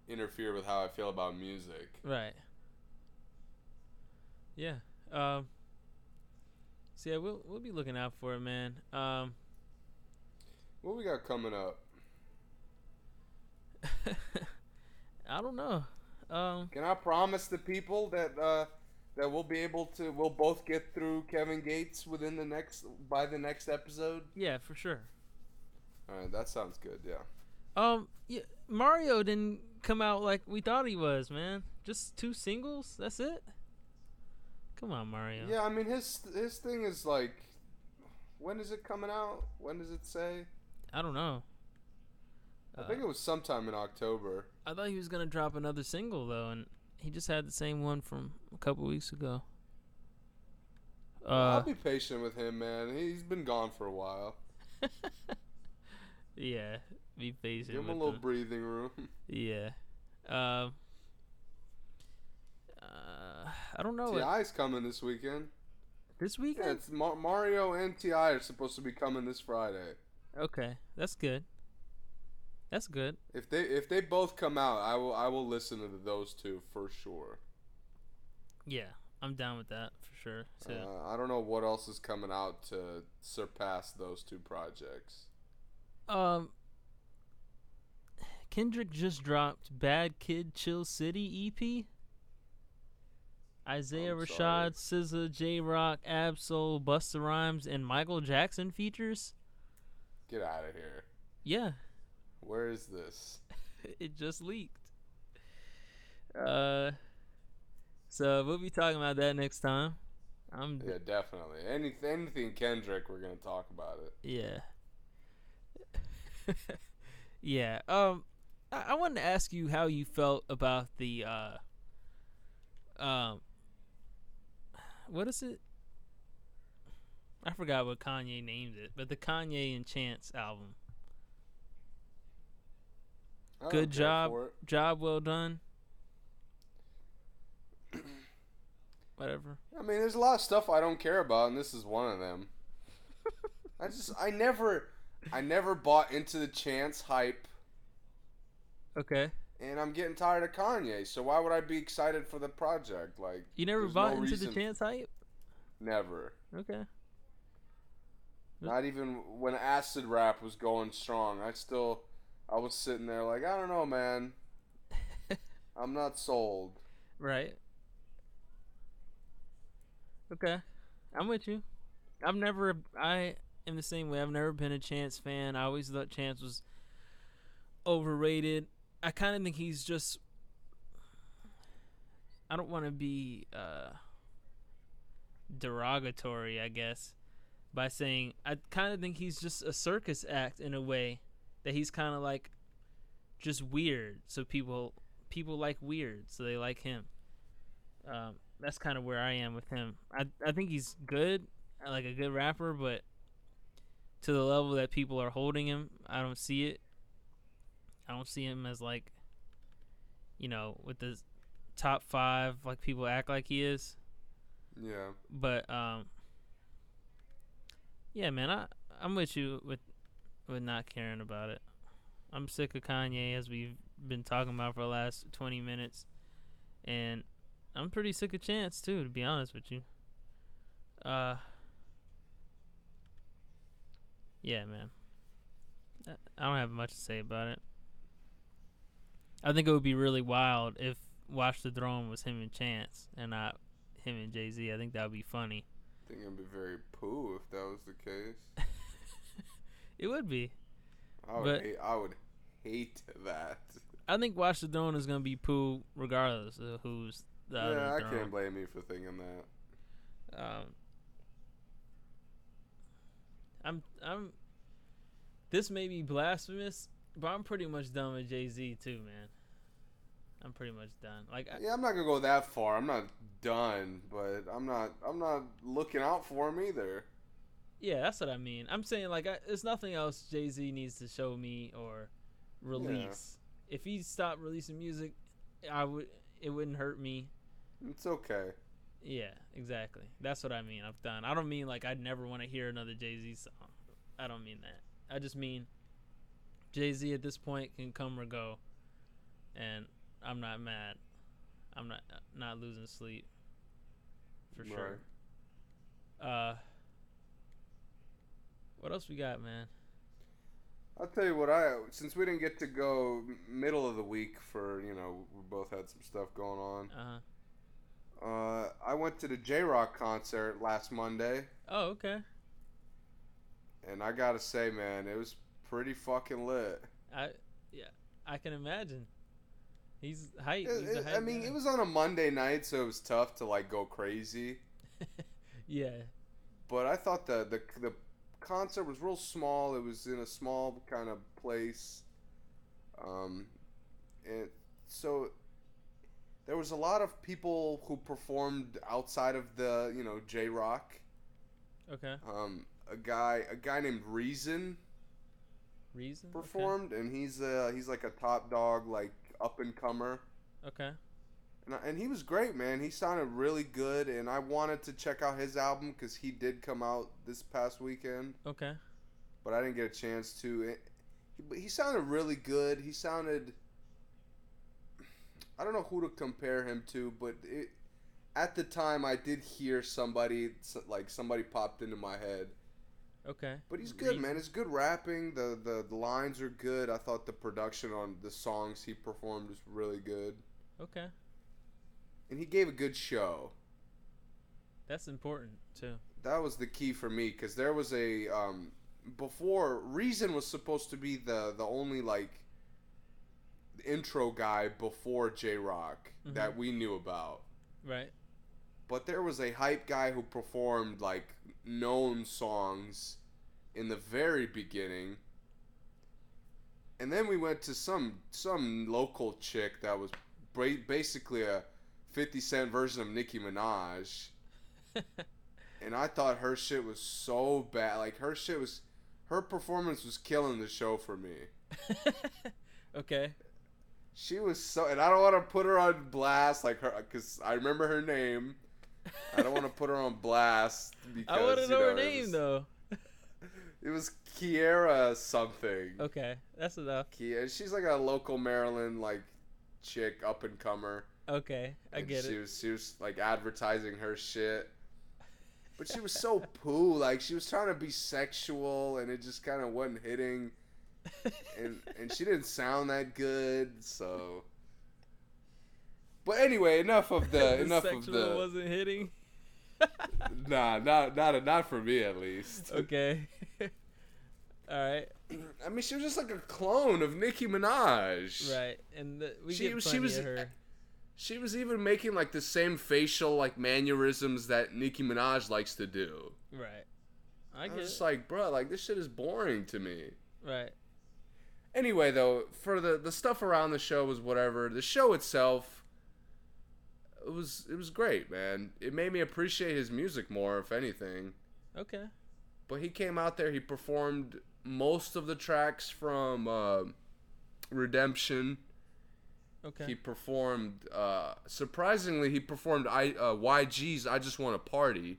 interfere with how I feel about music. Right. Yeah. Um so yeah, we'll we'll be looking out for it, man. Um What we got coming up? I don't know. Um Can I promise the people that uh, that we'll be able to, we'll both get through Kevin Gates within the next by the next episode? yeah, for sure. All right, that sounds good. Yeah. Um yeah, Mario didn't come out like we thought he was, man. Just two singles? That's it? Come on, Mario. Yeah, I mean his his thing is like, when is it coming out? When does it say? I don't know. I think it was sometime in October. I thought he was gonna drop another single though, and He just had the same one from a couple weeks ago. I'll Uh, be patient with him, man. He's been gone for a while. yeah, be patient. Give him a little him. breathing room. Yeah. Um. I don't know. T.I.'s coming this weekend. This Yeah, weekend? it's Ma- Mario and T.I. are supposed to be coming this Friday. Okay, that's good. That's good. If they if they both come out, I will I will listen to those two for sure. Yeah, I'm down with that for sure. So, Uh, I don't know what else is coming out to surpass those two projects. um, Kendrick just dropped "Bad Kid, Chill City" EP. Isaiah I'm Rashad, SZA, Jay Rock, Ab-Soul, Busta Rhymes, and Michael Jackson features. Get out of here. Yeah, Where is this? it just leaked. Uh, so we'll be talking about that next time. I'm Yeah, definitely. Any anything Kendrick, we're gonna talk about it. yeah, yeah. Um, I, I wanted to ask you how you felt about the uh, um, what is it? I forgot what Kanye named it, but the Kanye and Chance album. I Good job. Job well done. Whatever. I mean, there's a lot of stuff I don't care about, and this is one of them. I just, I never, I never bought into the chance hype, Okay. And I'm getting tired of Kanye. So why would I be excited for the project? Like, You never bought no into reason- the Chance hype? Never. Okay. Not even when acid rap was going strong. I still, I was sitting there like, I don't know, man. I'm not sold. Right. Okay. I'm with you. I've never I am the same way. I've never been a Chance fan. I always thought Chance was overrated. I kind of think he's just I don't want to be uh derogatory, I guess, by saying I kind of think he's just a circus act in a way that he's kind of like just weird. So people people like weird, so they like him. Um, that's kind of where I am with him. I I think he's good, like a good rapper, but to the level that people are holding him, I don't see it. I don't see him as like, you know, with the top five like people act like he is. Yeah. But um, yeah, man, I I'm with you with with not caring about it. I'm sick of Kanye, as we've been talking about for the last 20 minutes, and I'm pretty sick of Chance too, to be honest with you. Uh, yeah, man. I- I don't have much to say about it. I think it would be really wild if Watch the Throne was him and Chance and not him and Jay Z. I think that would be funny. I think it'd be very poo if that was the case. It would be. I would, But- hate, I would hate that. I think Watch the Throne is gonna be poo regardless of who's the yeah, other I throne. can't blame you for thinking that. Um, I'm I'm. This may be blasphemous, but I'm pretty much done with Jay Z too, man. I'm pretty much done. Like, I, Yeah, I'm not gonna go that far. I'm not done, but I'm not. I'm not looking out for him either. yeah, that's what I mean. I'm saying like, I, there's nothing else Jay Z needs to show me or release. If he stopped releasing music, I would. It wouldn't hurt me. It's okay. Yeah, exactly. That's what I mean. I'm done. I don't mean like I'd never want to hear another Jay Z song. I don't mean that. I just mean Jay Z at this point can come or go, and I'm not mad. I'm not not losing sleep for sure. Uh, what else we got, man? I'll tell you what. I since we didn't get to go middle of the week for you know we both had some stuff going on. Uh huh. Uh, I went to the Jay Rock concert last Monday, Oh, okay. and I gotta say, man, it was pretty fucking lit. I yeah, I can imagine. He's hype. He's it- I mean, guy. it was on a Monday night, so it was tough to like go crazy. yeah. But I thought the the the concert was real small. It was in a small kind of place, um, and so there was a lot of people who performed outside of the you know Jay Rock. Okay. Um, a guy a guy named Reason Reason. Okay. performed, and he's uh he's like a top dog, like up and comer. Okay. And, I- and he was great, man. He sounded really good, and I wanted to check out his album because he did come out this past weekend, Okay. but I didn't get a chance to. It, he, but he sounded really good. He sounded. I don't know who to compare him to, but it, at the time I did hear somebody like somebody popped into my head. Okay. But he's good, man. It's good rapping. The, the the lines are good. I thought the production on the songs he performed was really good, Okay. and he gave a good show. That's important too. that was the key for me because there was a um, before reason was supposed to be the the only like intro guy before Jay Rock that we knew about, Right. But there was a hype guy who performed like known songs in the very beginning. And then we went to some some local chick that was basically a 50 Cent version of Nicki Minaj and I thought her shit was so bad. Like her shit was, her performance was killing the show for me. okay. She was so, and I don't want to put her on blast, like her, because I remember her name. I don't want to put her on blast because I want to you know, her name was- though. It was Kiera something. Okay, that's enough. Kiera, she's like a local Maryland like chick, up and comer. Okay, I and get she it. Was, she was like advertising her shit. But she was so poo. Like she was trying to be sexual and it just kind of wasn't hitting. And and she didn't sound that good. So. But anyway, enough of the, the enough of the. wasn't hitting. Nah, not not not for me at least. Okay. All right. I mean, she was just like a clone of Nicki Minaj. Right, and the, we She- get she was- of her. She was even making like the same facial like mannerisms that Nicki Minaj likes to do. Right. I I get was just like, bro, like this shit is boring to me. right. Anyway, though, for the the stuff around the show was whatever. The show itself, it was it was great, man. It made me appreciate his music more, if anything. Okay. But he came out there, he performed most of the tracks from uh, Redemption. Okay. He performed, uh, surprisingly, he performed I uh, YG's "I Just Want to Party."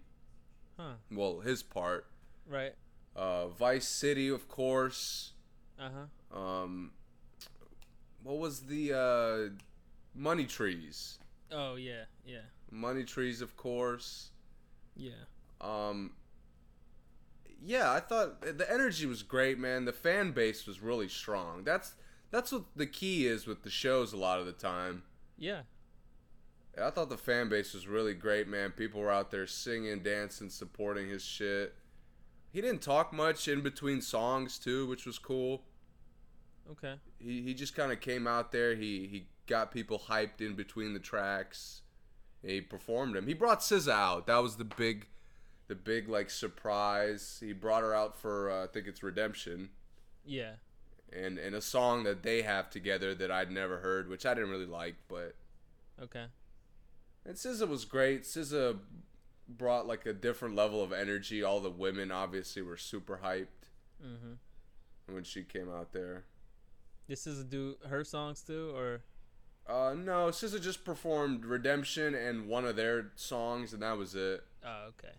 Huh. Well, his part. Right. Uh, Vice City, of course. Uh huh. Um, what was the uh, Money Trees? Oh yeah. Yeah. Money Trees, of course. Yeah. Um, yeah, I thought the energy was great, man. The fan base was really strong. That's that's what the key is with the shows a lot of the time. Yeah. I thought the fan base was really great, man. People were out there singing, dancing, supporting his shit. He didn't talk much in between songs too, which was cool. Okay. he, he just kind of came out there. He he got people hyped in between the tracks. He performed them. He brought SZA out. That was the big, the big like surprise. He brought her out for uh, I think it's Redemption, Yeah. and and a song that they have together that I'd never heard, which I didn't really like. But Okay. and SZA was great. SZA brought like a different level of energy. All the women obviously were super hyped Mhm. when she came out there. This is do her songs too, or Uh, no, SZA just performed Redemption and one of their songs, and that was it. oh okay.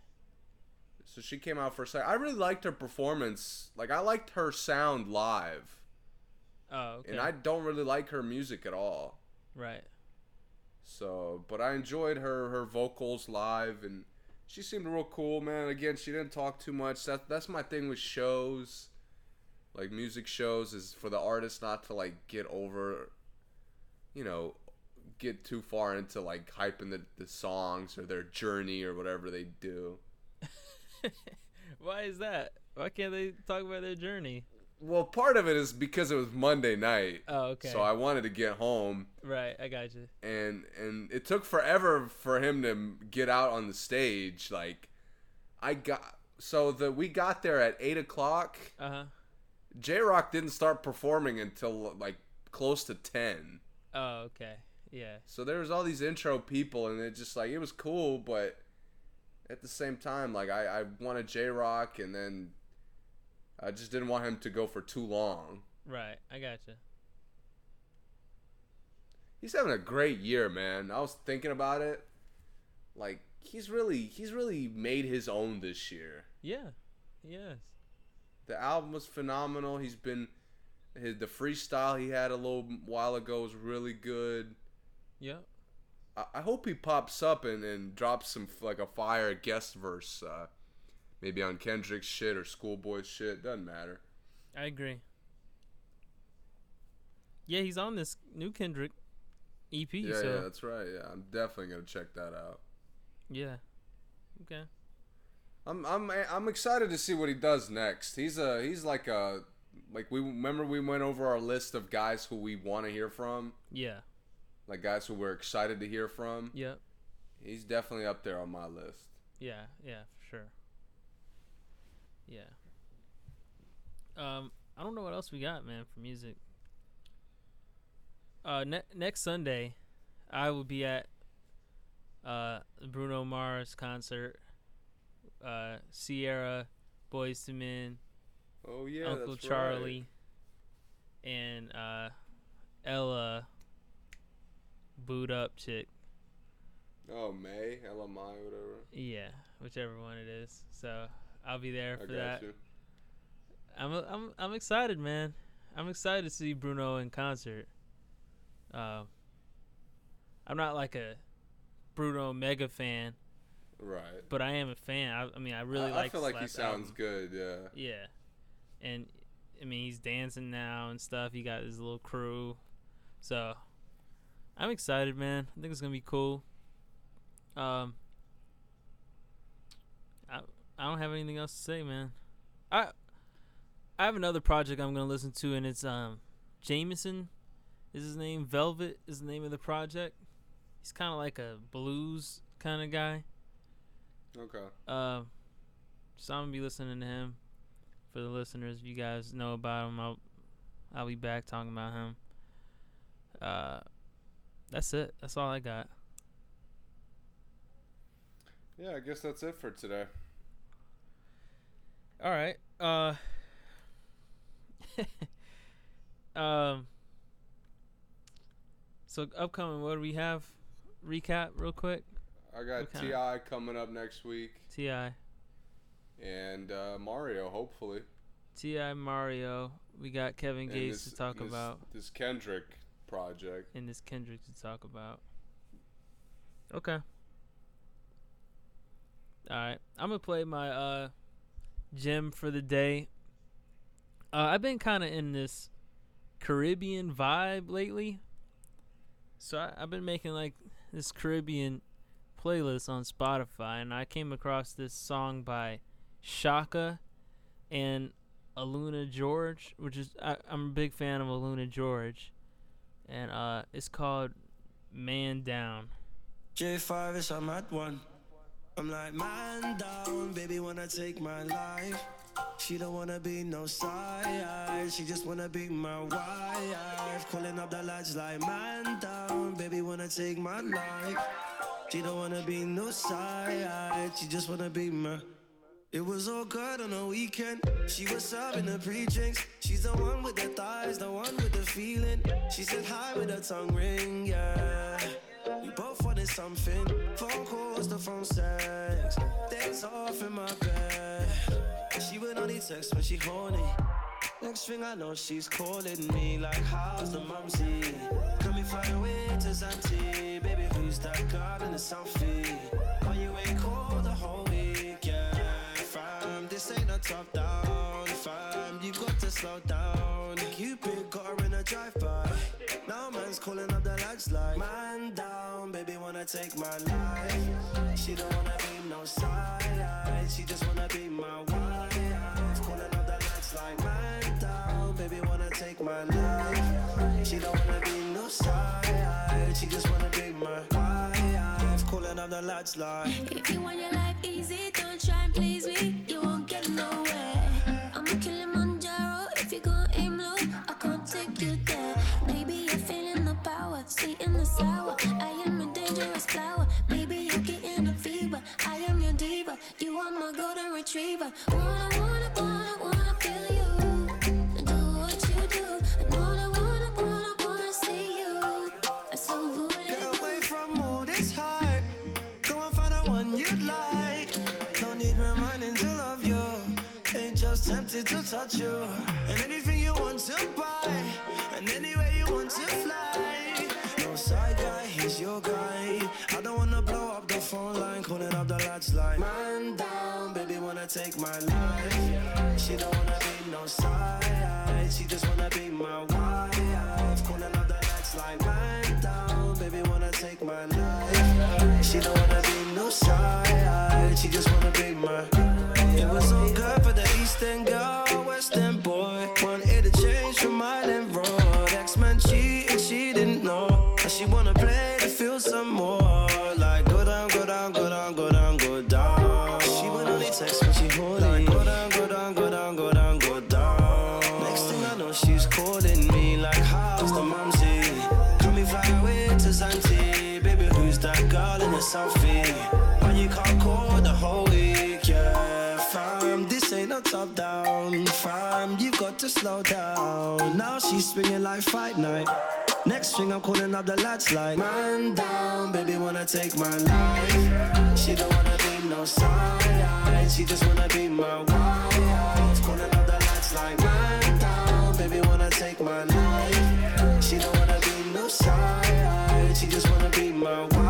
So she came out for a second. I really liked her performance. Like, I liked her sound live, Oh okay. and I don't really like her music at all. right. So, but I enjoyed her her vocals live, and she seemed real cool, man. Again, she didn't talk too much. That that's my thing with shows, like music shows, is for the artist not to like get over, you know, get too far into like hyping the the songs or their journey or whatever they do. Why is that? Why can't they talk about their journey? Well, part of it is because it was Monday night. Oh okay. So I wanted to get home, right. I got you. and and it took forever for him to get out on the stage. Like, I got so the we got there at eight o'clock. Uh huh. Jay Rock didn't start performing until like close to ten. Oh okay. Yeah. So there was all these intro people, and it just like it was cool, but at the same time, like I I wanted Jay Rock, and then I just didn't want him to go for too long. Right. I gotcha. He's having a great year, man. I was thinking about it. Like he's really he's really made his own this year. Yeah. Yes. The album was phenomenal. He's been his the freestyle he had a little while ago was really good. Yeah. I, I hope he pops up and, and drops some like a fire guest verse, uh, maybe on Kendrick's shit or Schoolboy's shit. Doesn't matter. I agree. Yeah, he's on this new Kendrick EP. Yeah, so yeah, that's right. Yeah, I'm definitely gonna check that out. yeah. Okay. I'm I'm I'm excited to see what he does next. He's a he's like a like we remember we went over our list of guys who we want to hear from, Yeah. like guys who we're excited to hear from. Yep. He's definitely up there on my list. Yeah. Yeah. For sure. Yeah. Um, I don't know what else we got, man, for music. Uh, ne- next Sunday, I will be at uh Bruno Mars concert. Uh, Ciara, Boyz II Men, Oh yeah, Uncle Charlie, and uh, Ella, boot up chick. Oh May, LMI, whatever. Yeah, whichever one it is. So I'll be there I for got that. you. I'm I'm I'm excited, man. I'm excited to see Bruno in concert. Um, I'm not like a Bruno mega fan, Right. but I am a fan. I, I mean, I really I, like. I feel like he last sounds good. Yeah. Yeah, and I mean he's dancing now and stuff. He got his little crew, so I'm excited, man. I think it's gonna be cool. Um, I I don't have anything else to say, man. I I have another project I'm gonna listen to, and it's um Jameson is his name. Velvet is the name of the project. He's kind of like a blues kind of guy. Okay. Um, so I'm gonna be listening to him. For the listeners, if you guys know about him, I'll I'll be back talking about him. Uh, that's it. That's all I got. Yeah, I guess that's it for today. All right. Uh. um. So upcoming, what do we have? Recap real quick. I got T.I. coming up next week, T.I., and uh, Mario, hopefully. T.I., Mario. We got Kevin Gates this- to talk this- about. this Kendrick project. and this Kendrick to talk about. Okay. All right, I'm gonna play my uh gem for the day. Uh, I've been kind of in this Caribbean vibe lately, so I, I've been making like this Caribbean playlist on Spotify, and I came across this song by Shakka and AlunaGeorge, which is I, I'm a big fan of AlunaGeorge and uh, it's called "Man Down." J5 is a mad one. I'm like, man down, baby, wanna take my life. She don't wanna be no side, she just wanna be my wife. Calling up the lights like, man down, baby, wanna take my life. She don't wanna be no side, she just wanna be my. It was all good on the weekend. She was serving the pre-drinks. She's the one with the thighs, the one with the feeling. She said hi with her tongue ring, yeah. We both wanted something. Phone calls, the phone sex. Days off in my bed. She would only text when she horny. Next thing I know, she's calling me like, how's the mumsy? Can we fly away to Zante? Baby, who's that girl in the selfie? Oh, you ain't called the whole top down, fam. You got to slow down. Cupid got her in a drive-by. Now man's calling up the lads like, man down, baby wanna take my life. She don't wanna be no side, she just wanna be my wife. Calling up the lads like, man down, baby wanna take my life. She don't wanna be no side, she just wanna be my wife. Calling up the lads like. If you want your life easy, don't try and please me. You I am a dangerous flower. Maybe you get in a fever. I am your diva. You are my golden retriever. Wanna, wanna, wanna, wanna feel you. Do what you do. And wanna, wanna, wanna, wanna see you. I'm so good. Get away from all this high. Go and find the one you'd like. No need reminding to love you. Ain't just tempted to touch you. And anything you want to buy. And any your guy. I don't wanna blow up the phone line, calling up the lads like man down, baby wanna take my life. She don't wanna be no side, she just wanna be my wife. Calling up the lads like man down, baby wanna take my life. She don't wanna be no side, she just wanna be my. It was all good for the Eastern girl, selfie? Why you call the whole week? Yeah, fam, this ain't no top down. Fam, you got to slow down. Now she's swinging like fight night. Next thing I'm calling up the lads like Man down, baby wanna take my life She don't wanna be no side She just wanna be my wife Calling up the lads like Man down, baby wanna take my life She don't wanna be no side She just wanna be my wife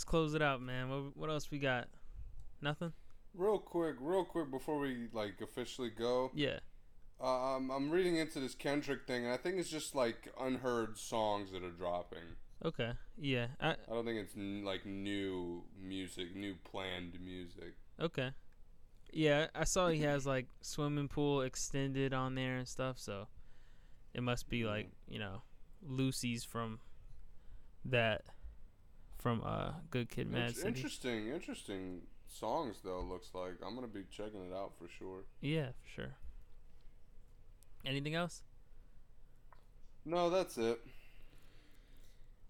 Let's close it out, man. What, what else we got? Nothing. Real quick, real quick before we like officially go. Yeah. Um, I'm reading into this Kendrick thing, and I think it's just like unheard songs that are dropping. Okay. Yeah. I, I don't think it's n- like new music, new planned music. okay. Yeah, I saw he has like swimming pool extended on there and stuff, so it must be like you know Lucy's from that from uh Good Kid, Mad City. interesting, interesting songs though. Looks like I'm gonna be checking it out for sure. Yeah, for sure. Anything else? No, that's it.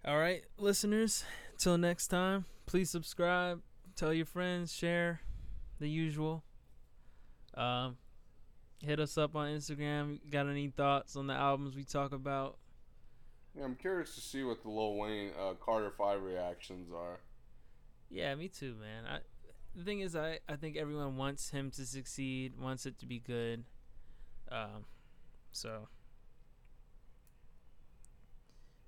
All right, listeners. Till next time, please subscribe, tell your friends, share, the usual. Um, hit us up on Instagram. Got any thoughts on the albums we talk about? Yeah, I'm curious to see what the Lil Wayne uh, Carter Five reactions are. Yeah, me too, man. I, the thing is, I, I think everyone wants him to succeed, wants it to be good. Um, so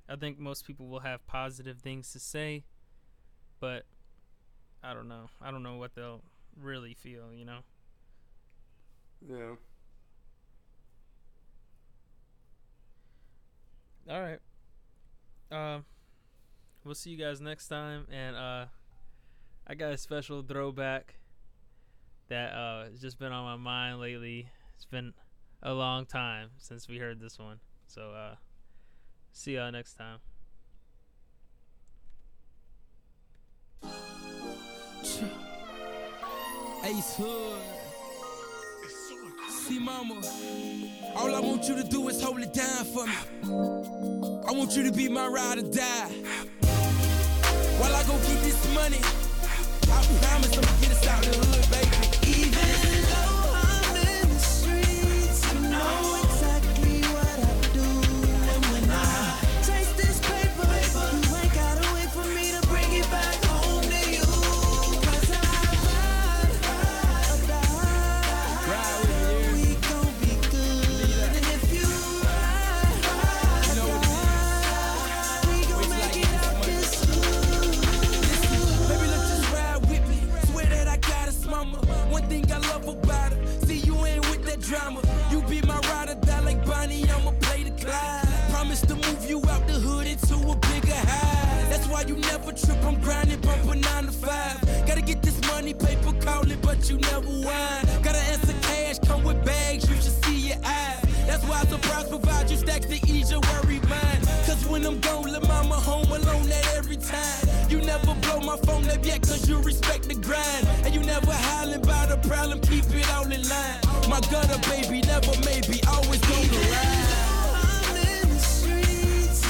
I think most people will have positive things to say, but I don't know. I don't know what they'll really feel, you know. Yeah. All right. Um, we'll see you guys next time, and uh, I got a special throwback that uh has just been on my mind lately. It's been a long time since we heard this one, so uh, see y'all next time. Ace Hood. See, mama, all I want you to do is hold it down for me. I want you to be my ride or die. While I go get this money, I promise I'm gonna get us out the hood, baby. Why you never trip, I'm grinding, bumping nine to five. Gotta get this money, paper calling, but you never whine. Gotta answer cash, come with bags, you should see your eyes. That's why surprise provide you stacks to ease your worry mind. Cause when I'm gone, let mama home alone that every time. You never blow my phone up yet, cause you respect the grind. And you never hollering about a problem, keep it all in line. My gutter baby, never maybe, always gonna ride. I'm in the streets,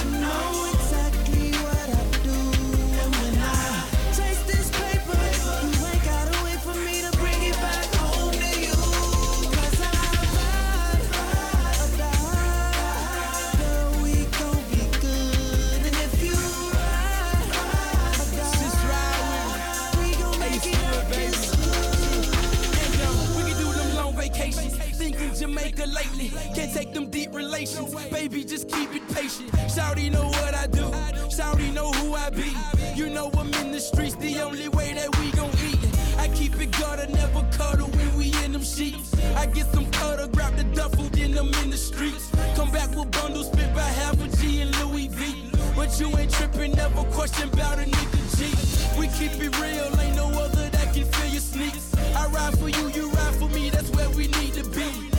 maker lately. Can't take them deep relations. Baby, just keep it patient. Shouty know what I do. Shouty know who I be. You know I'm in the streets, the only way that we gon' eat. I keep it guarded, never cuddle when we in them sheets. I get some cuddle, grab the duffel, then I'm in the streets. Come back with bundles, spent by half a G and Louis V. But you ain't tripping, never question about a nigga G. We keep it real, ain't no other that can fill your sneaks. I ride for you, you ride for me, that's where we need to be.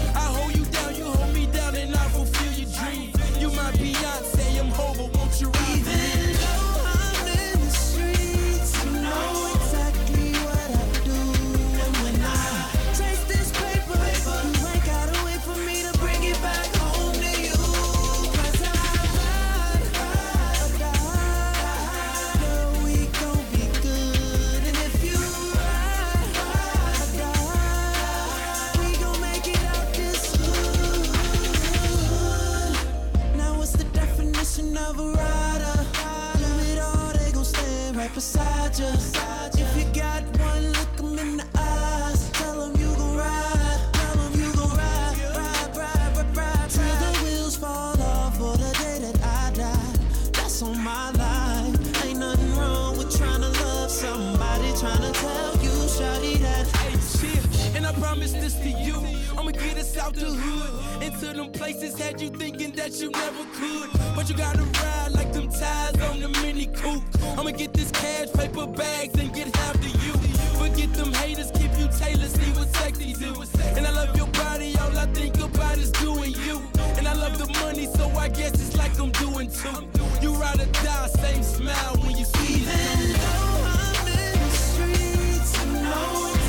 You. If you got one, look in the eyes. Tell 'em you gon' ride. You gon' ride. Ride, ride, ride, ride. Till the wheels fall off for the day that I die. That's on my life. Ain't nothing wrong with love somebody. Tell you. Hey. And I promise this to you. I'ma get us out the hood to them places had you thinking that you never could. But you gotta ride like them tires on the Mini Coupe. I'ma get this cash, paper bags, and get half to you. Forget them haters, keep you tailored, see what sexy do. And I love your body, all I think about is doing you. And I love the money, so I guess it's like I'm doing too. You ride or die, same smile when you see Even though I'm in the streets, I know.